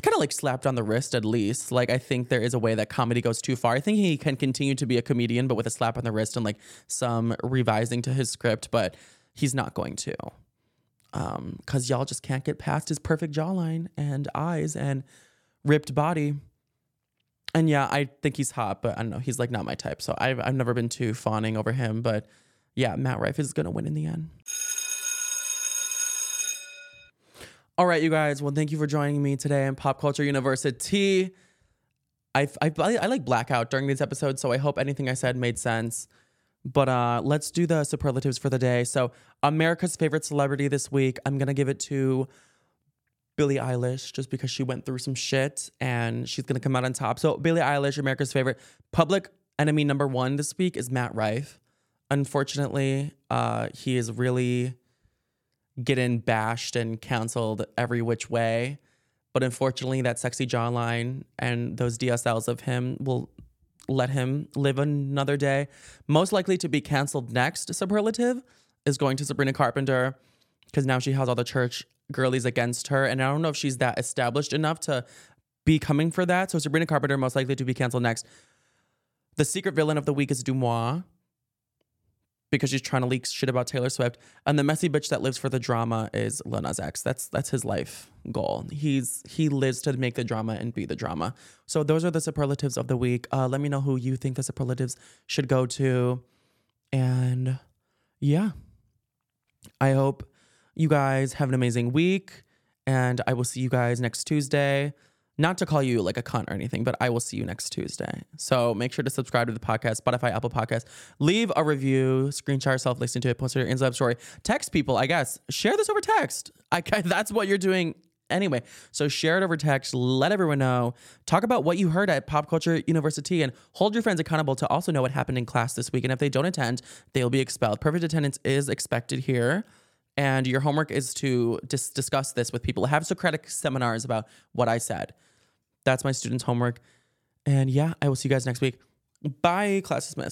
kind of like slapped on the wrist at least. Like I think there is a way that comedy goes too far. I think he can continue to be a comedian, but with a slap on the wrist and like some revising to his script, but he's not going to. Um, cause y'all just can't get past his perfect jawline and eyes and ripped body. And yeah, I think he's hot, but I don't know. He's like not my type. So I've I've never been too fawning over him, but yeah, Matt Rife is gonna win in the end. All right, you guys. Well, thank you for joining me today in Pop Culture University. I, I, I like blackout during these episodes, so I hope anything I said made sense. But uh, let's do the superlatives for the day. So, America's favorite celebrity this week, I'm gonna give it to Billie Eilish, just because she went through some shit and she's gonna come out on top. So, Billie Eilish, America's favorite. Public enemy number one this week is Matt Rife. Unfortunately, uh, he is really getting bashed and canceled every which way. But unfortunately, that sexy jawline and those DSLs of him will let him live another day. Most likely to be canceled next, superlative, is going to Sabrina Carpenter because now she has all the church girlies against her. And I don't know if she's that established enough to be coming for that. So Sabrina Carpenter, most likely to be canceled next. The secret villain of the week is Deuxmoi because she's trying to leak shit about Taylor Swift. And the messy bitch that lives for the drama is Lil Nas X. That's that's his life goal. He's he lives to make the drama and be the drama. So those are the superlatives of the week. Uh, let me know who you think the superlatives should go to. And yeah, I hope you guys have an amazing week. And I will see you guys next Tuesday. Not to call you like a cunt or anything, but I will see you next Tuesday. So make sure to subscribe to the podcast, Spotify, Apple Podcast. Leave a review, screenshot yourself, listen to it, post it on your Instagram story. Text people, I guess. Share this over text. I, that's what you're doing anyway. So share it over text. Let everyone know. Talk about what you heard at Pop Culture University and hold your friends accountable to also know what happened in class this week. And if they don't attend, they'll be expelled. Perfect attendance is expected here. And your homework is to dis- discuss this with people. Have Socratic seminars about what I said. That's my students' homework. And yeah, I will see you guys next week. Bye, class dismissed.